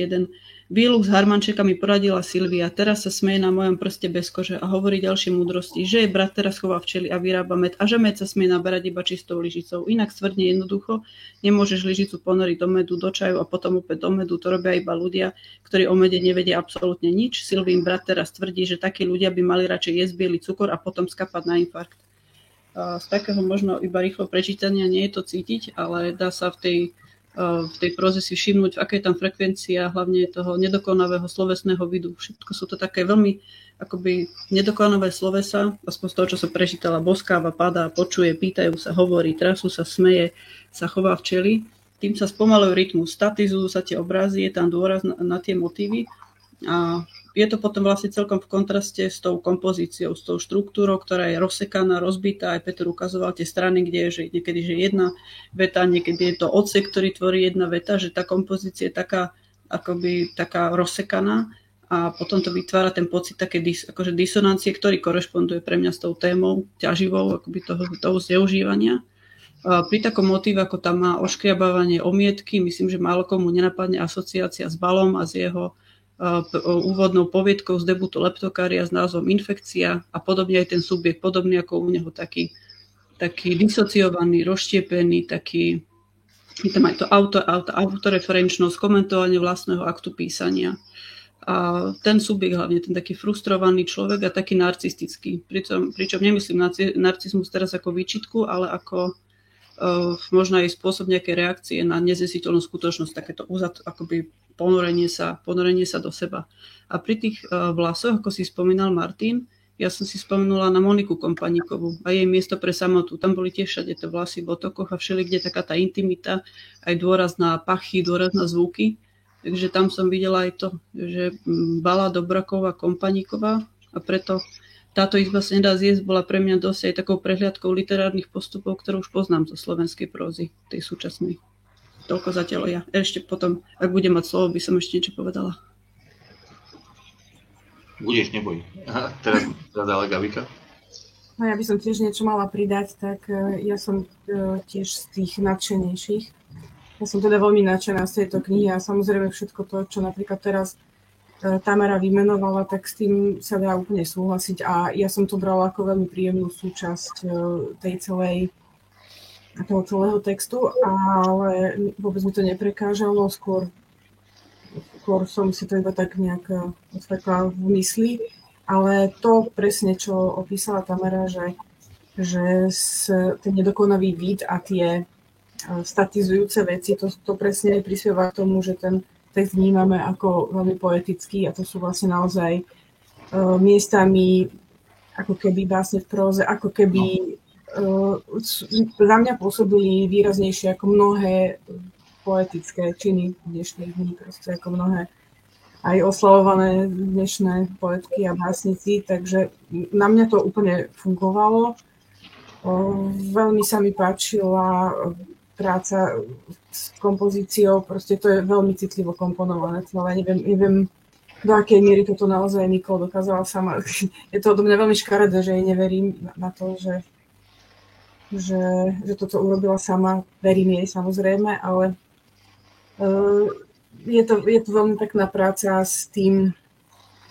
Výluk s harmančekami poradila Silvia, teraz sa smeje na mojom prste bez kože a hovorí ďalšie múdrosti, že jej brat teraz chová včely a vyrába med a že med sa smie naberať iba čistou lyžicou. Inak stvrdne jednoducho, nemôžeš lyžicu ponoriť do medu, do čaju a potom opäť do medu, to robia iba ľudia, ktorí o mede nevedia absolútne nič. Silvín brat teraz tvrdí, že takí ľudia by mali radšej jesť biely cukor a potom skapať na infarkt. Z takého možno iba rýchlo prečítania nie je to cítiť, ale dá sa v tej v tej proze si všimnúť, aká je tam frekvencia hlavne toho nedokonavého slovesného vidu. Všetko sú to také veľmi akoby nedokonavé slovesa, aspoň z toho, čo som prečítala, boskáva, padá, počuje, pýtajú sa, hovorí, trasu sa, smeje, sa chová včely. Tým sa spomalujú rytmu, statizujú sa tie obrazy, je tam dôraz na, na tie motívy a je to potom vlastne celkom v kontraste s tou kompozíciou, s tou štruktúrou, ktorá je rozsekaná, rozbitá. Aj Peter ukazoval tie strany, kde je že niekedy že jedna veta, niekedy je to odsek, ktorý tvorí jedna veta, že tá kompozícia je taká, akoby taká rozsekaná a potom to vytvára ten pocit také dis, akože disonancie, ktorý korešponduje pre mňa s tou témou ťaživou akoby toho, toho zneužívania. A pri takom motíve, ako tam má oškriabávanie omietky, myslím, že málo komu nenapadne asociácia s balom a s jeho úvodnou poviedkou z debutu leptokária s názvom Infekcia a podobne aj ten subjekt, podobný ako u neho, taký, taký disociovaný, rozštiepený, taký, je tam aj to auto, auto, autoreferenčnosť, komentovanie vlastného aktu písania. A ten subjekt hlavne, ten taký frustrovaný človek a taký narcistický. Pričom, pričom nemyslím narcizmus teraz ako výčitku, ale ako uh, možno aj spôsob nejakej reakcie na nezesiteľnú skutočnosť, takéto uzat, akoby ponorenie sa, ponorenie sa do seba. A pri tých uh, vlasoch, ako si spomínal Martin, ja som si spomenula na Moniku Kompaníkovú a jej miesto pre samotu. Tam boli tiež všade tie vlasy v otokoch a všeli, kde taká tá intimita, aj dôraz na pachy, dôraz na zvuky. Takže tam som videla aj to, že mm, Bala Dobraková Kompaníková a preto táto izba sa nedá zjesť bola pre mňa dosť aj takou prehliadkou literárnych postupov, ktorú už poznám zo slovenskej prózy, tej súčasnej. Toľko zatiaľ ja. Ešte potom, ak budem mať slovo, by som ešte niečo povedala. Budeš, neboj. Aha, teraz, teraz ale Gabika. No ja by som tiež niečo mala pridať, tak e, ja som e, tiež z tých nadšenejších. Ja som teda veľmi nadšená z tejto knihy a samozrejme všetko to, čo napríklad teraz e, Tamara vymenovala, tak s tým sa dá úplne súhlasiť a ja som to brala ako veľmi príjemnú súčasť tej celej toho celého textu, ale vôbec mi to neprekážalo, skôr, skôr som si to iba tak nejak eh, osvetla v mysli, ale to presne, čo opísala Tamara, že, že ten nedokonavý vid a tie eh, statizujúce veci, to, to presne prispieva k tomu, že ten text vnímame ako veľmi poetický a to sú vlastne naozaj uh, miestami ako keby básne v próze, ako keby za mňa pôsobili výraznejšie ako mnohé poetické činy dnešných dní, proste ako mnohé aj oslavované dnešné poetky a básnici, takže na mňa to úplne fungovalo. Veľmi sa mi páčila práca s kompozíciou, proste to je veľmi citlivo komponované celé. Neviem, neviem do akej miery toto naozaj Nikol dokázala sama. Je to odo mňa veľmi škaredé, že jej neverím na to, že, že, že toto urobila sama. Verím jej samozrejme, ale uh, je, to, je to veľmi pekná práca s tým,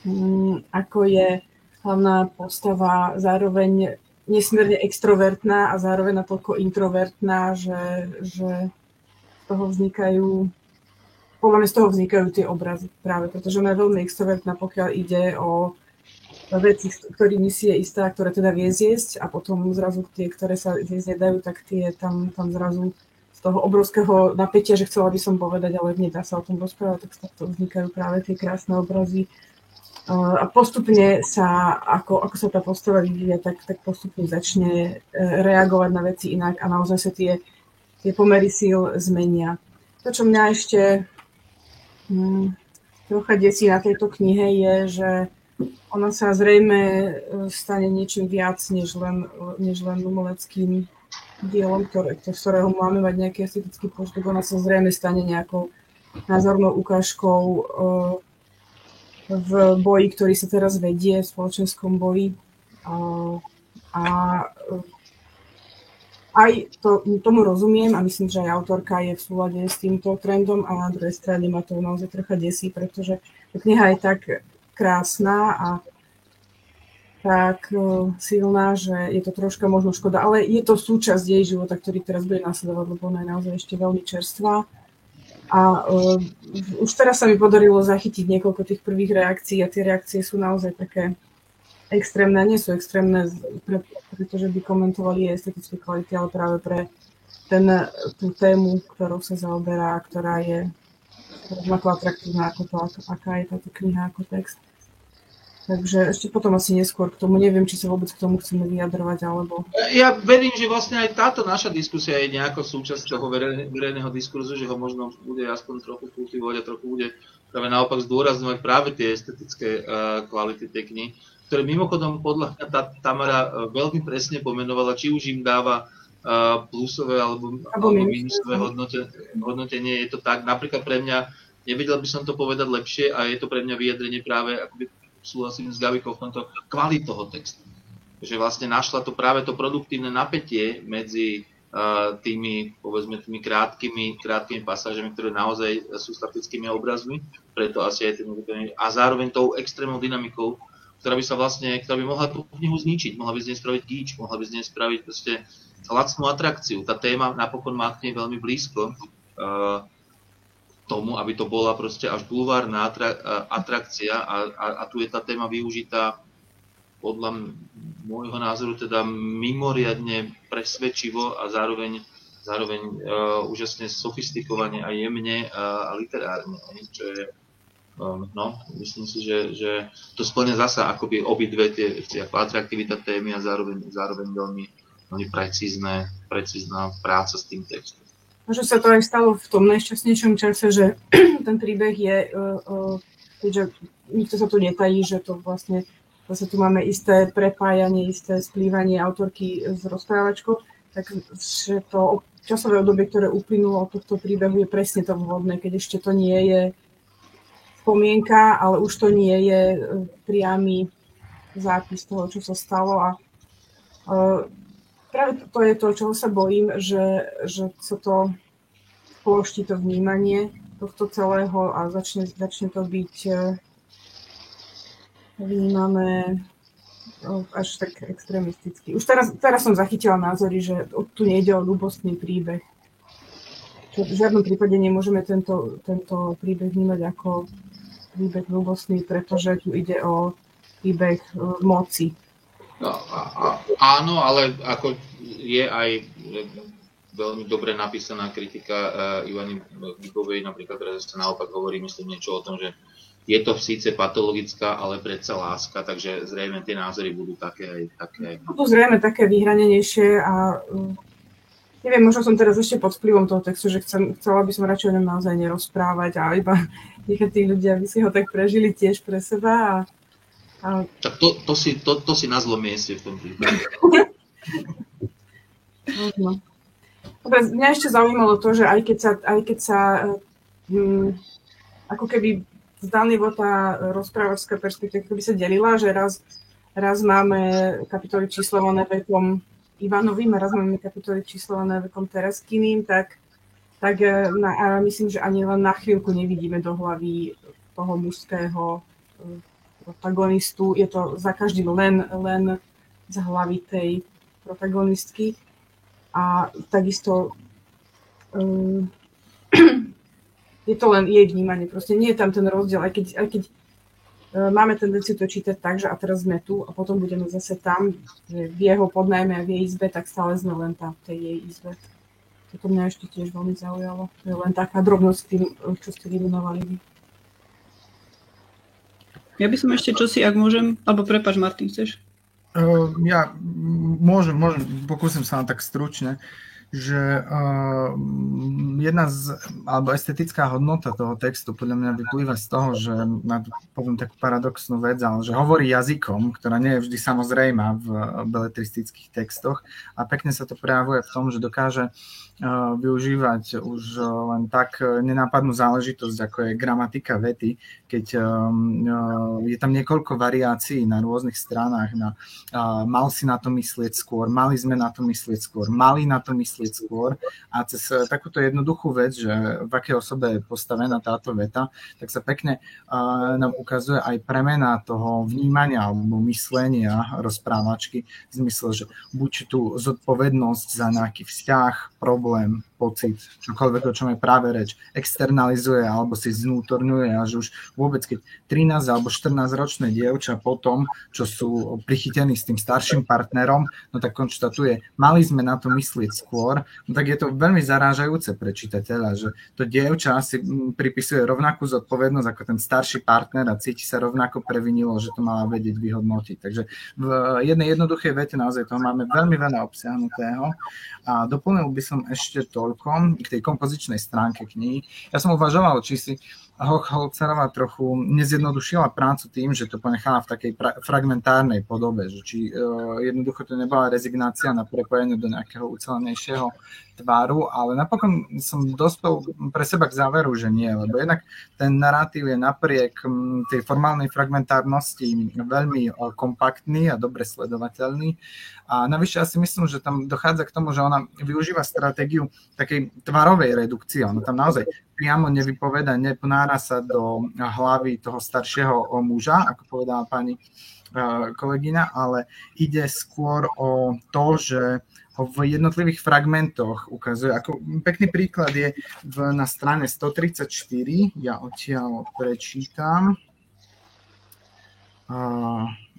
um, ako je hlavná postava zároveň nesmierne extrovertná a zároveň natoľko introvertná, že, že z toho vznikajú podľa mňa z toho vznikajú tie obrazy práve, pretože ona je veľmi extrovertná, pokiaľ ide o veci, ktorými si je istá, ktoré teda vie zjesť a potom zrazu tie, ktoré sa zjesť nedajú, tak tie tam, tam zrazu z toho obrovského napätia, že chcela by som povedať, ale nedá sa o tom rozprávať, tak to vznikajú práve tie krásne obrazy. A postupne sa, ako, ako sa tá postava vyvíja, tak, tak postupne začne e, reagovať na veci inak a naozaj sa tie, tie pomery síl zmenia. To, čo mňa ešte Hmm, trocha desí na tejto knihe je, že ona sa zrejme e, stane niečím viac, než len, než len umeleckým dielom, ktoré, ktorého máme mať nejaký estetický postup. Ona sa zrejme stane nejakou názornou ukážkou e, v boji, ktorý sa teraz vedie, v spoločenskom boji. A, a aj to, tomu rozumiem a myslím, že aj autorka je v súlade s týmto trendom a na druhej strane ma to naozaj trocha desí, pretože kniha je tak krásna a tak uh, silná, že je to troška možno škoda, ale je to súčasť jej života, ktorý teraz bude následovať, lebo ona je naozaj ešte veľmi čerstvá. A uh, už teraz sa mi podarilo zachytiť niekoľko tých prvých reakcií a tie reakcie sú naozaj také extrémne, nie sú extrémne, pre, pretože by komentovali estetické kvality, ale práve pre ten, tú tému, ktorou sa zaoberá, ktorá je rovnako atraktívna ako to, aká je táto kniha ako text. Takže ešte potom asi neskôr k tomu, neviem, či sa vôbec k tomu chceme vyjadrovať, alebo... Ja verím, že vlastne aj táto naša diskusia je nejako súčasť toho verejného diskurzu, že ho možno bude aspoň trochu kultivovať a trochu bude práve naopak zdôrazňovať práve tie estetické uh, kvality tej knihy ktoré mimochodom podľa mňa tá Tamara e, veľmi presne pomenovala, či už im dáva e, plusové alebo, alebo minusové. hodnotenie, hodnotenie. Je to tak, napríklad pre mňa, nevedel by som to povedať lepšie a je to pre mňa vyjadrenie práve, akoby súhlasím s Gavikou v tomto, kvalit toho textu. Že vlastne našla to práve to produktívne napätie medzi uh, tými, povedzme, tými krátkými, krátkými pasážami, ktoré naozaj sú statickými obrazmi, preto asi aj tým, a zároveň tou extrémnou dynamikou, ktorá by sa vlastne, ktorá by mohla tú knihu zničiť, mohla by z nej spraviť gíč, mohla by z nej spraviť proste lacnú atrakciu. Tá téma napokon má k nej veľmi blízko uh, tomu, aby to bola proste až bulvárna atra- atrakcia a, a, a tu je tá téma využitá podľa môjho názoru teda mimoriadne presvedčivo a zároveň, zároveň uh, úžasne sofistikovane a jemne a, a literárne, čo je Um, no, myslím si, že, že to splňa zasa akoby obidve tie ako atraktivita témy a zároveň, zároveň veľmi, veľmi precízne, precízna práca s tým textom. Možno sa to aj stalo v tom najšťastnejšom čase, že ten príbeh je, uh, uh, keďže nikto sa tu netají, že to vlastne zase tu máme isté prepájanie, isté splývanie autorky s rozprávačkou, tak že to časové obdobie, ktoré uplynulo od tohto príbehu, je presne to vhodné, keď ešte to nie je spomienka, ale už to nie je e, priamy zápis toho, čo sa stalo. A práve to je to, čoho sa bojím, že, že sa to položí to vnímanie tohto celého a začne, začne to byť uh, vnímané až tak extrémisticky. Už teraz, teraz som zachytila názory, že tu nejde o ľubostný príbeh. Čo v žiadnom prípade nemôžeme tento, tento príbeh vnímať ako príbeh ľubostný, pretože tu ide o príbeh e, moci. No, áno, ale ako je aj veľmi dobre napísaná kritika uh, Ivany Gigovej, napríklad, ktorá sa naopak hovorí, myslím, niečo o tom, že je to síce patologická, ale predsa láska, takže zrejme tie názory budú také aj také. Budú zrejme také vyhranenejšie a uh, neviem, možno som teraz ešte pod vplyvom toho textu, že chcem, chcela by som radšej o ňom naozaj nerozprávať a iba nechať tí ľudia, aby si ho tak prežili tiež pre seba. A, Tak to, to, si, to, to si na zlom mieste v tom prípade. Dobre, mňa ešte zaujímalo to, že aj keď sa, aj keď sa um, ako keby zdanlivo tá rozprávačská perspektíva keby sa delila, že raz, raz máme kapitoly číslované vekom Ivanovým a raz máme kapitoly číslované vekom Tereskyným, tak, tak e, na, a myslím, že ani len na chvíľku nevidíme do hlavy toho mužského e, protagonistu. Je to za každým len, len z hlavy tej protagonistky. A takisto um, je to len jej vnímanie, proste nie je tam ten rozdiel, aj keď, aj keď uh, máme tendenciu to čítať tak, že a teraz sme tu a potom budeme zase tam, že v jeho podnajme a v jej izbe, tak stále sme len tam v tej jej izbe. Toto mňa ešte tiež veľmi zaujalo. To je len taká drobnosť tým, čo ste vymenovali vy. Ja by som ešte čosi, ak môžem, alebo prepač, Martin, chceš? Uh, ja môžem, môžem, pokúsim sa tak stručne. Uh, že uh, jedna z, alebo estetická hodnota toho textu podľa mňa vyplýva z toho, že poviem takú paradoxnú vec, ale že hovorí jazykom, ktorá nie je vždy samozrejma v beletristických textoch. A pekne sa to prejavuje v tom, že dokáže uh, využívať už len tak nenápadnú záležitosť, ako je gramatika vety, keď um, uh, je tam niekoľko variácií na rôznych stranách, na uh, mal si na to myslieť skôr, mali sme na to myslieť skôr, mali na to myslieť myslieť skôr. A cez eh, takúto jednoduchú vec, že v akej osobe je postavená táto veta, tak sa pekne uh, nám ukazuje aj premena toho vnímania alebo myslenia rozprávačky v zmysle, že buď tú zodpovednosť za nejaký vzťah, problém, pocit, čokoľvek, o čom je práve reč, externalizuje alebo si znútorňuje že už vôbec keď 13 alebo 14 ročné dievča potom, čo sú prichytení s tým starším partnerom, no tak konštatuje, mali sme na to myslieť skôr, no tak je to veľmi zarážajúce pre čitateľa, že to dievča si pripisuje rovnakú zodpovednosť ako ten starší partner a cíti sa rovnako previnilo, že to mala vedieť vyhodnotiť. Takže v jednej jednoduchej vete naozaj toho máme veľmi veľa obsiahnutého a doplnil by som ešte to, toľko k tej kompozičnej stránke knihy. Ja som uvažoval, či si Holcerová trochu nezjednodušila prácu tým, že to ponechala v takej pra- fragmentárnej podobe, že či uh, jednoducho to nebola rezignácia na prepojenie do nejakého ucelenejšieho tváru, ale napokon som dospel pre seba k záveru, že nie, lebo jednak ten narratív je napriek tej formálnej fragmentárnosti veľmi kompaktný a dobre sledovateľný. A navyše ja si myslím, že tam dochádza k tomu, že ona využíva stratégiu takej tvarovej redukcie. Ona tam naozaj priamo nevypoveda, neponára sa do hlavy toho staršieho muža, ako povedala pani kolegyňa, ale ide skôr o to, že v jednotlivých fragmentoch ukazuje. Ako pekný príklad je v, na strane 134, ja odtiaľ prečítam.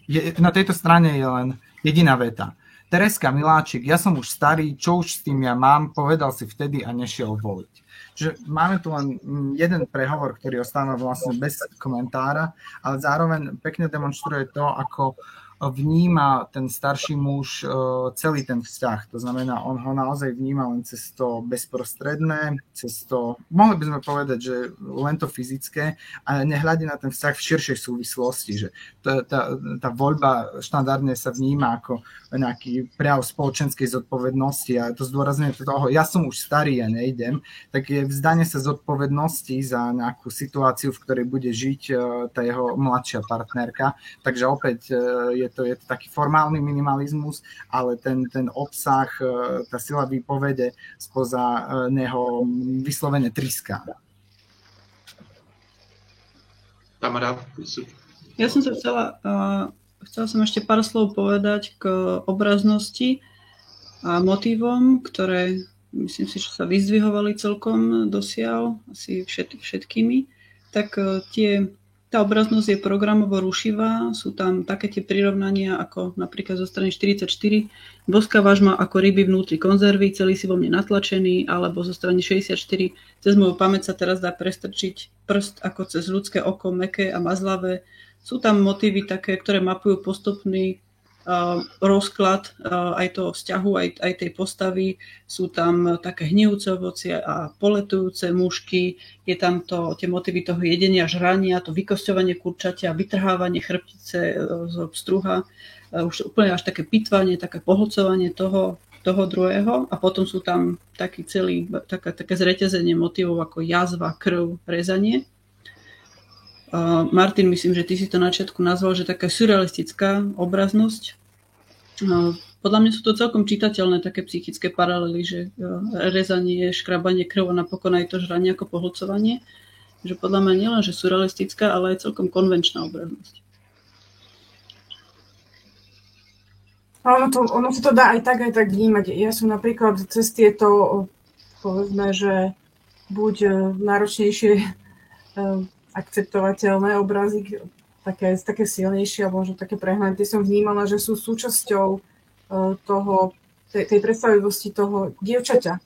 je, na tejto strane je len jediná veta. Tereska Miláčik, ja som už starý, čo už s tým ja mám, povedal si vtedy a nešiel voliť. Čiže máme tu len mm, jeden prehovor, ktorý ostáva vlastne bez komentára, ale zároveň pekne demonstruje to, ako vníma ten starší muž e, celý ten vzťah. To znamená, on ho naozaj vníma len cez to bezprostredné, cez to, mohli by sme povedať, že len to fyzické a nehľadí na ten vzťah v širšej súvislosti, že tá, tá, tá voľba štandardne sa vníma ako nejaký prejav spoločenskej zodpovednosti a to zdôrazňuje toho, ja som už starý a ja nejdem, tak je vzdanie sa zodpovednosti za nejakú situáciu, v ktorej bude žiť e, tá jeho mladšia partnerka. Takže opäť e, je to, je to taký formálny minimalizmus, ale ten, ten obsah, e, tá sila výpovede spoza e, neho vyslovene triská. Tamara, ja som sa chcela, uh, chcela som ešte pár slov povedať k obraznosti a motivom, ktoré myslím si, že sa vyzdvihovali celkom dosiaľ, asi všet, všetkými, tak uh, tie tá obraznosť je programovo rušivá, sú tam také tie prirovnania ako napríklad zo strany 44, boská vážma ako ryby vnútri konzervy, celý si vo mne natlačený, alebo zo strany 64, cez moju pamäť sa teraz dá prestrčiť prst ako cez ľudské oko, meké a mazlavé. Sú tam motívy také, ktoré mapujú postupný rozklad uh, aj toho vzťahu, aj, aj tej postavy. Sú tam také hnijúce ovocie a poletujúce mušky. Je tam to, tie motívy toho jedenia, žrania, to vykosťovanie kurčatia, vytrhávanie chrbtice uh, z struha. Uh, už úplne až také pitvanie, také pohlcovanie toho, toho druhého a potom sú tam taký celý, také, také zreťazenie motivov ako jazva, krv, rezanie. Martin, myslím, že ty si to na začiatku nazval, že taká surrealistická obraznosť. Podľa mňa sú to celkom čitateľné také psychické paralely, že uh, rezanie, škrabanie krv a napokon aj to žranie ako pohlcovanie. Že podľa mňa nielen, že surrealistická, ale aj celkom konvenčná obraznosť. Ono, to, ono sa to dá aj tak, aj tak vnímať. Ja som napríklad cez tieto, povedzme, že buď náročnejšie akceptovateľné obrazy, také, také silnejšie alebo možno také prehnané, som vnímala, že sú súčasťou e, toho, tej, tej predstavivosti toho dievčaťa.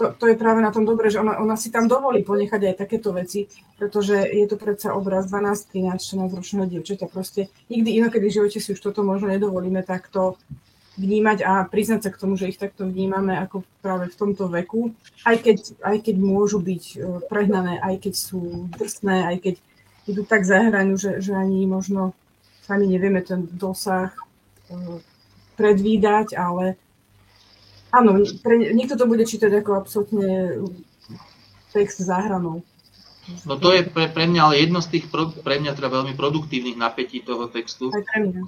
To, to je práve na tom dobré, že ona, ona si tam dovolí ponechať aj takéto veci, pretože je to predsa obraz 12, 13, 14 ročného dievčaťa. Proste nikdy inokedy v živote si už toto možno nedovolíme takto vnímať a priznať sa k tomu, že ich takto vnímame ako práve v tomto veku, aj keď, aj keď môžu byť e, prehnané, aj keď sú drsné, aj keď idú tak za hranu, že, že ani možno sami nevieme ten dosah e, predvídať, ale áno, pre, niekto to bude čítať ako absolútne text za hranou. No to je pre, pre mňa ale jedno z tých pro, pre mňa teda veľmi produktívnych napätí toho textu.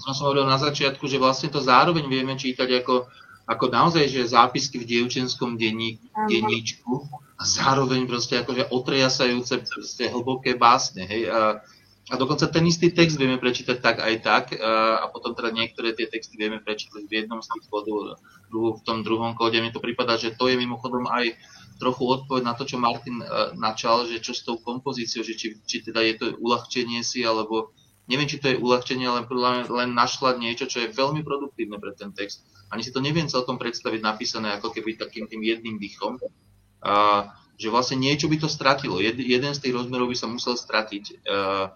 Som som hovoril na začiatku, že vlastne to zároveň vieme čítať ako, ako naozaj, že zápisky v dievčenskom denní, denníčku a zároveň proste akože otrejasajúce proste hlboké básne. Hej? A, a dokonca ten istý text vieme prečítať tak aj tak a, a potom teda niektoré tie texty vieme prečítať v jednom z tých kodov, v tom druhom kóde. Mne to prípada, že to je mimochodom aj trochu odpoveď na to, čo Martin uh, načal, že čo s tou kompozíciou, že či, či teda je to uľahčenie si, alebo neviem, či to je uľahčenie, ale len našla niečo, čo je veľmi produktívne pre ten text. Ani si to neviem celkom predstaviť napísané ako keby takým tým jedným dýchom. Uh, že vlastne niečo by to stratilo. Jed, jeden z tých rozmerov by sa musel stratiť, uh,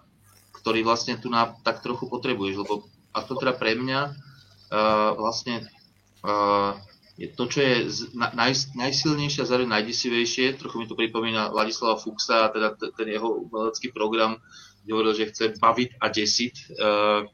ktorý vlastne tu na, tak trochu potrebuješ, lebo a to teda pre mňa uh, vlastne uh, je to, čo je naj, najsilnejšie a zároveň najdesivejšie, trochu mi to pripomína Ladislava Fuxa, teda ten jeho umelecký program, kde hovoril, že chce baviť a desiť, uh,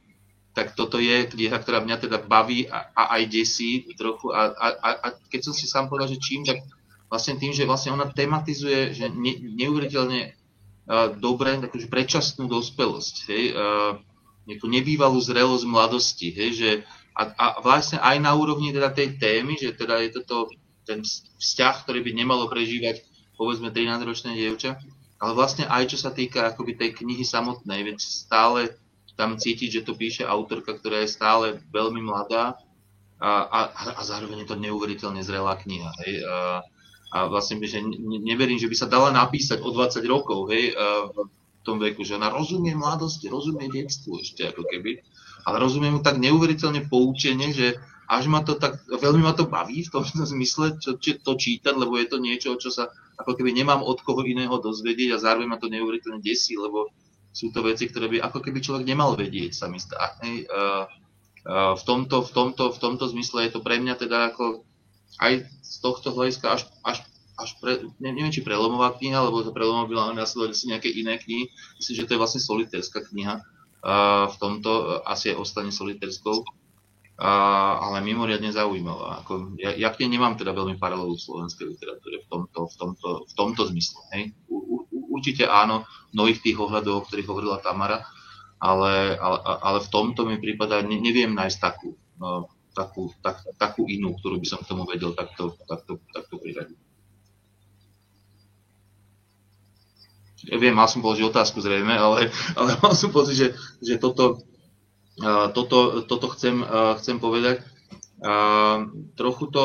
tak toto je kniha, ktorá mňa teda baví a, a aj desí trochu. A, a, a keď som si sám povedal, že čím, tak vlastne tým, že vlastne ona tematizuje, že ne, neuveriteľne uh, dobre, takže predčasnú dospelosť, hej, uh, nejakú nebývalú zrelosť mladosti, hej, že a, a vlastne aj na úrovni teda tej témy, že teda je toto ten vzťah, ktorý by nemalo prežívať povedzme 13-ročné dievča, ale vlastne aj čo sa týka akoby tej knihy samotnej, veď stále tam cítiť, že to píše autorka, ktorá je stále veľmi mladá a, a, a zároveň je to neuveriteľne zrelá kniha. Hej? A, a vlastne, že neverím, že by sa dala napísať o 20 rokov hej, v tom veku, že ona rozumie mladosti, rozumie detstvu ešte ako keby ale rozumiem mu tak neuveriteľne poučenie, že až ma to tak, veľmi ma to baví v tom zmysle čo, čo, to čítať, lebo je to niečo, čo sa ako keby nemám od koho iného dozvedieť a zároveň ma to neuveriteľne desí, lebo sú to veci, ktoré by ako keby človek nemal vedieť, sa mi zdá. Hej, uh, uh, v, tomto, v, tomto, v tomto zmysle je to pre mňa teda ako aj z tohto hľadiska až, až, až pre, neviem, či prelomová kniha, lebo to prelomová byla následovať si nejaké iné knihy. Myslím, že to je vlastne solitérska kniha v tomto asi ostane solitérskou, ale mimoriadne zaujímavá. Ako, ja, ja nej nemám teda veľmi paralelu v slovenskej literatúre v tomto, v tomto, v tomto zmysle. Hej. Určite áno, v mnohých tých ohľadov, o ktorých hovorila Tamara, ale, ale, ale v tomto mi prípada, ne, neviem nájsť takú, no, takú, tak, takú inú, ktorú by som k tomu vedel takto, takto, takto priradiť. Ja viem, mal som položiť otázku zrejme, ale, ale mal som pocit, že, že toto, toto, toto chcem, chcem povedať. Trochu to,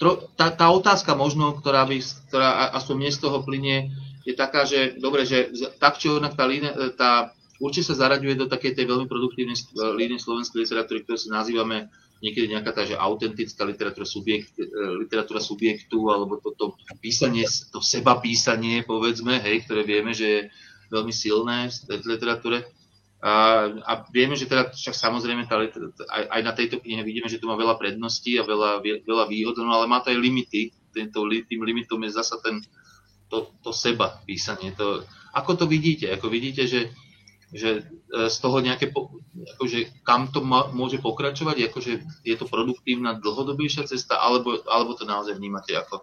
tro, tá, tá otázka možno, ktorá, by, ktorá aspoň mne z toho plinie, je taká, že dobre, že tak či onak tá, tá určite sa zaraďuje do takej tej veľmi produktívnej línie slovenskej literatúry, ktorú si nazývame niekedy nejaká tá, že autentická literatúra, subjekt, e, literatúra subjektu, alebo toto to písanie, to seba písanie, povedzme, hej, ktoré vieme, že je veľmi silné v literatúre. A, a vieme, že teda však samozrejme tá, aj, aj na tejto knihe vidíme, že tu má veľa predností a veľa, veľa výhod, no ale má to aj limity. Tento, tým limitom je zasa ten, to, to seba písanie. To, ako to vidíte? Ako vidíte, že že e, z toho nejaké, akože kam to môže pokračovať, akože je to produktívna dlhodobejšia cesta, alebo, alebo to naozaj vnímate ako,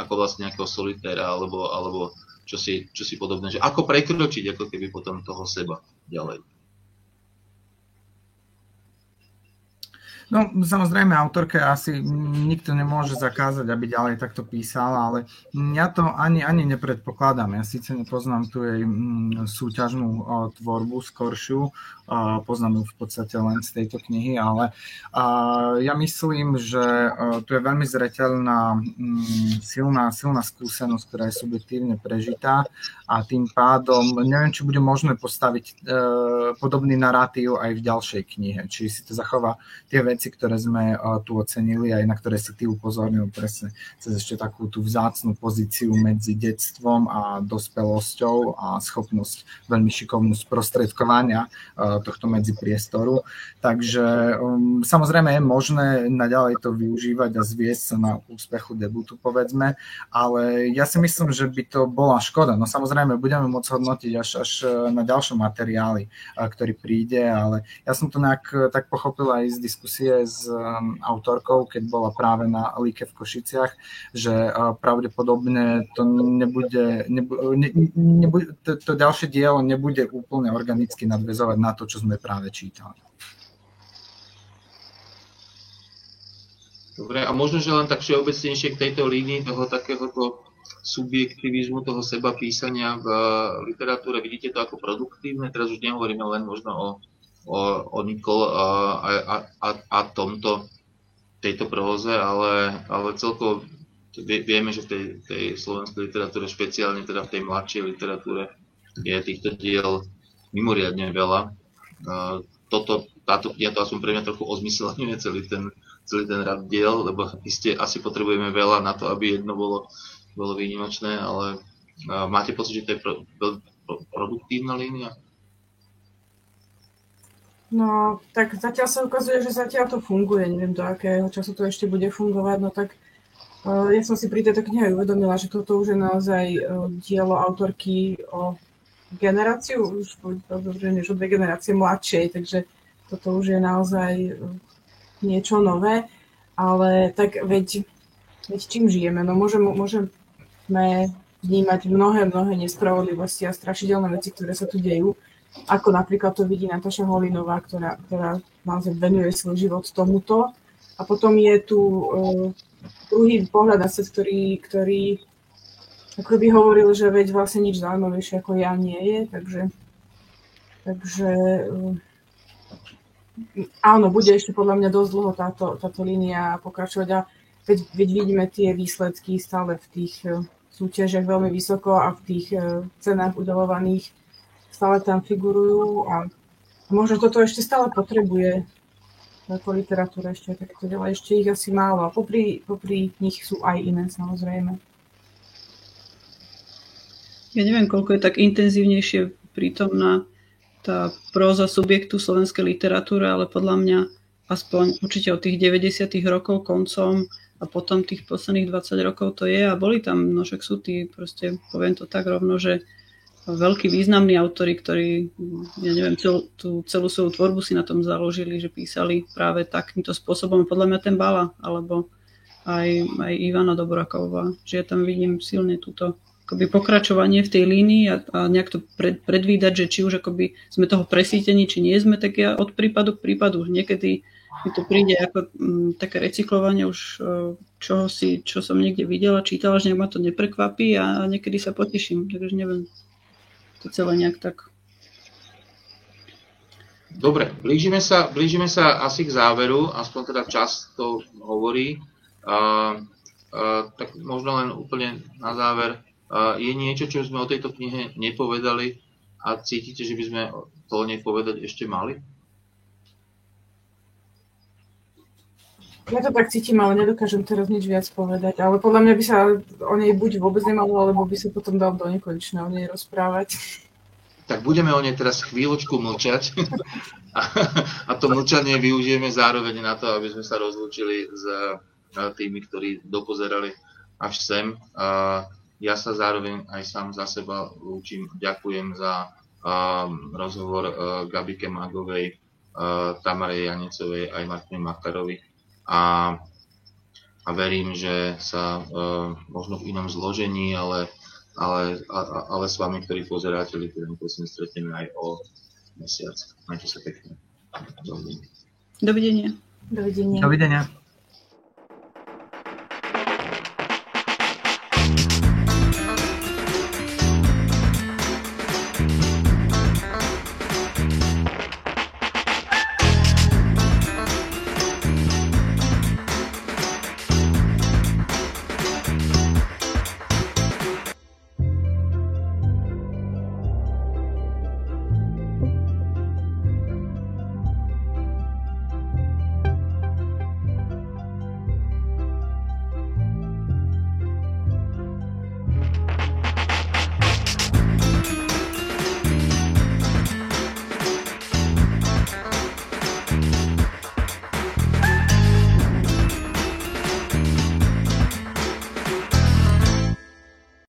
ako vlastne nejakého solitéra, alebo, alebo čo, si, čo si podobné, že ako prekročiť ako keby potom toho seba ďalej. No, samozrejme, autorke asi nikto nemôže zakázať, aby ďalej takto písala, ale ja to ani, ani nepredpokladám. Ja síce nepoznám tu jej mm, súťažnú tvorbu skoršiu, poznám ju v podstate len z tejto knihy, ale ja myslím, že tu je veľmi zreteľná mm, silná, silná skúsenosť, ktorá je subjektívne prežitá a tým pádom neviem, či bude možné postaviť e, podobný narratív aj v ďalšej knihe, či si to zachová tie veci, ktoré sme e, tu ocenili, aj na ktoré si ty upozornil presne cez ešte takú tú vzácnú pozíciu medzi detstvom a dospelosťou a schopnosť veľmi šikovnú sprostredkovania e, tohto medzipriestoru. Takže um, samozrejme je možné naďalej to využívať a zviesť sa na úspechu debutu, povedzme, ale ja si myslím, že by to bola škoda. No samozrejme, budeme môcť hodnotiť až, až na ďalšom materiáli, ktorý príde, ale ja som to nejak tak pochopil aj z diskusie s um, autorkou, keď bola práve na Líke v Košiciach, že uh, pravdepodobne to nebude, nebude, ne, nebude to, to ďalšie dielo nebude úplne organicky nadvezovať na to, čo sme práve čítali. Dobre, a možno, že len tak všeobecnejšie k tejto línii toho takéhoto subjektivizmu, toho seba písania v literatúre, vidíte to ako produktívne? Teraz už nehovoríme len možno o, o, o Nikol a, a, a, a tomto, tejto próze, ale, ale celkovo vieme, že v tej, tej slovenskej literatúre, špeciálne teda v tej mladšej literatúre, je týchto diel mimoriadne veľa toto, táto kniha to aspoň pre mňa trochu ozmyselňuje celý ten, celý ten rad diel, lebo iste asi potrebujeme veľa na to, aby jedno bolo, bolo výnimočné, ale máte pocit, že to je pro, pro, produktívna línia? No, tak zatiaľ sa ukazuje, že zatiaľ to funguje. Neviem, do akého času to ešte bude fungovať. No tak uh, ja som si pri tejto knihe uvedomila, že toto už je naozaj uh, dielo autorky o generáciu, už dobre, než o dve generácie mladšej, takže toto už je naozaj e, niečo nové, ale tak veď, veď čím žijeme? No môžeme, môžeme vnímať mnohé, mnohé nespravodlivosti a strašidelné veci, ktoré sa tu dejú, ako napríklad to vidí Nataša Holinová, ktorá, ktorá naozaj venuje svoj život tomuto. A potom je tu uh, druhý pohľad na svet, ktorý, ktorý ako by hovoril, že veď vlastne nič zaujímavejšie ako ja nie je, takže, takže eh, áno, bude ešte podľa mňa dosť dlho táto, táto línia pokračovať a veď, veď vidíme tie výsledky stále v tých eh, súťažiach veľmi vysoko a v tých eh, cenách udelovaných stále tam figurujú a možno toto ešte stále potrebuje ako literatúra ešte takto ďalej. Ešte ich asi málo a popri, popri nich sú aj iné samozrejme. Ja neviem, koľko je tak intenzívnejšie prítomná tá próza subjektu slovenskej literatúry, ale podľa mňa aspoň určite od tých 90. rokov koncom a potom tých posledných 20 rokov to je a boli tam, no však sú tí, proste poviem to tak rovno, že veľkí významní autory, ktorí, ja neviem, cel, tú celú svoju tvorbu si na tom založili, že písali práve takýmto spôsobom. Podľa mňa ten Bala, alebo aj, aj Ivana Dobraková, že ja tam vidím silne túto akoby pokračovanie v tej línii a, a nejak to pred, predvídať, že či už akoby sme toho presítení, či nie sme, tak ja od prípadu k prípadu. Niekedy mi to príde ako m, mm, také recyklovanie už e, čoho si, čo som niekde videla, čítala, že ma to neprekvapí a niekedy sa poteším. Takže neviem, to celé nejak tak. Dobre, blížime sa, blížime sa asi k záveru, aspoň teda čas to hovorí. Uh, uh, tak možno len úplne na záver je niečo, čo sme o tejto knihe nepovedali a cítite, že by sme to o nej povedať ešte mali? Ja to tak cítim, ale nedokážem teraz nič viac povedať. Ale podľa mňa by sa o nej buď vôbec nemalo, alebo by sa potom dal do nekonečna o nej rozprávať. Tak budeme o nej teraz chvíľočku mlčať a, a to mlčanie využijeme zároveň na to, aby sme sa rozlúčili s tými, ktorí dopozerali až sem. Ja sa zároveň aj sám za seba lúčim. Ďakujem za rozhovor Gabike Magovej, Tamare Janecovej aj Martine Makarovi a, a verím, že sa uh, možno v inom zložení, ale, ale, a, ale s vami, ktorí pozeráte literárnu prosím, stretneme aj o mesiac. Majte sa pekne. Dovidenia. Dovidenia. Dovidenia.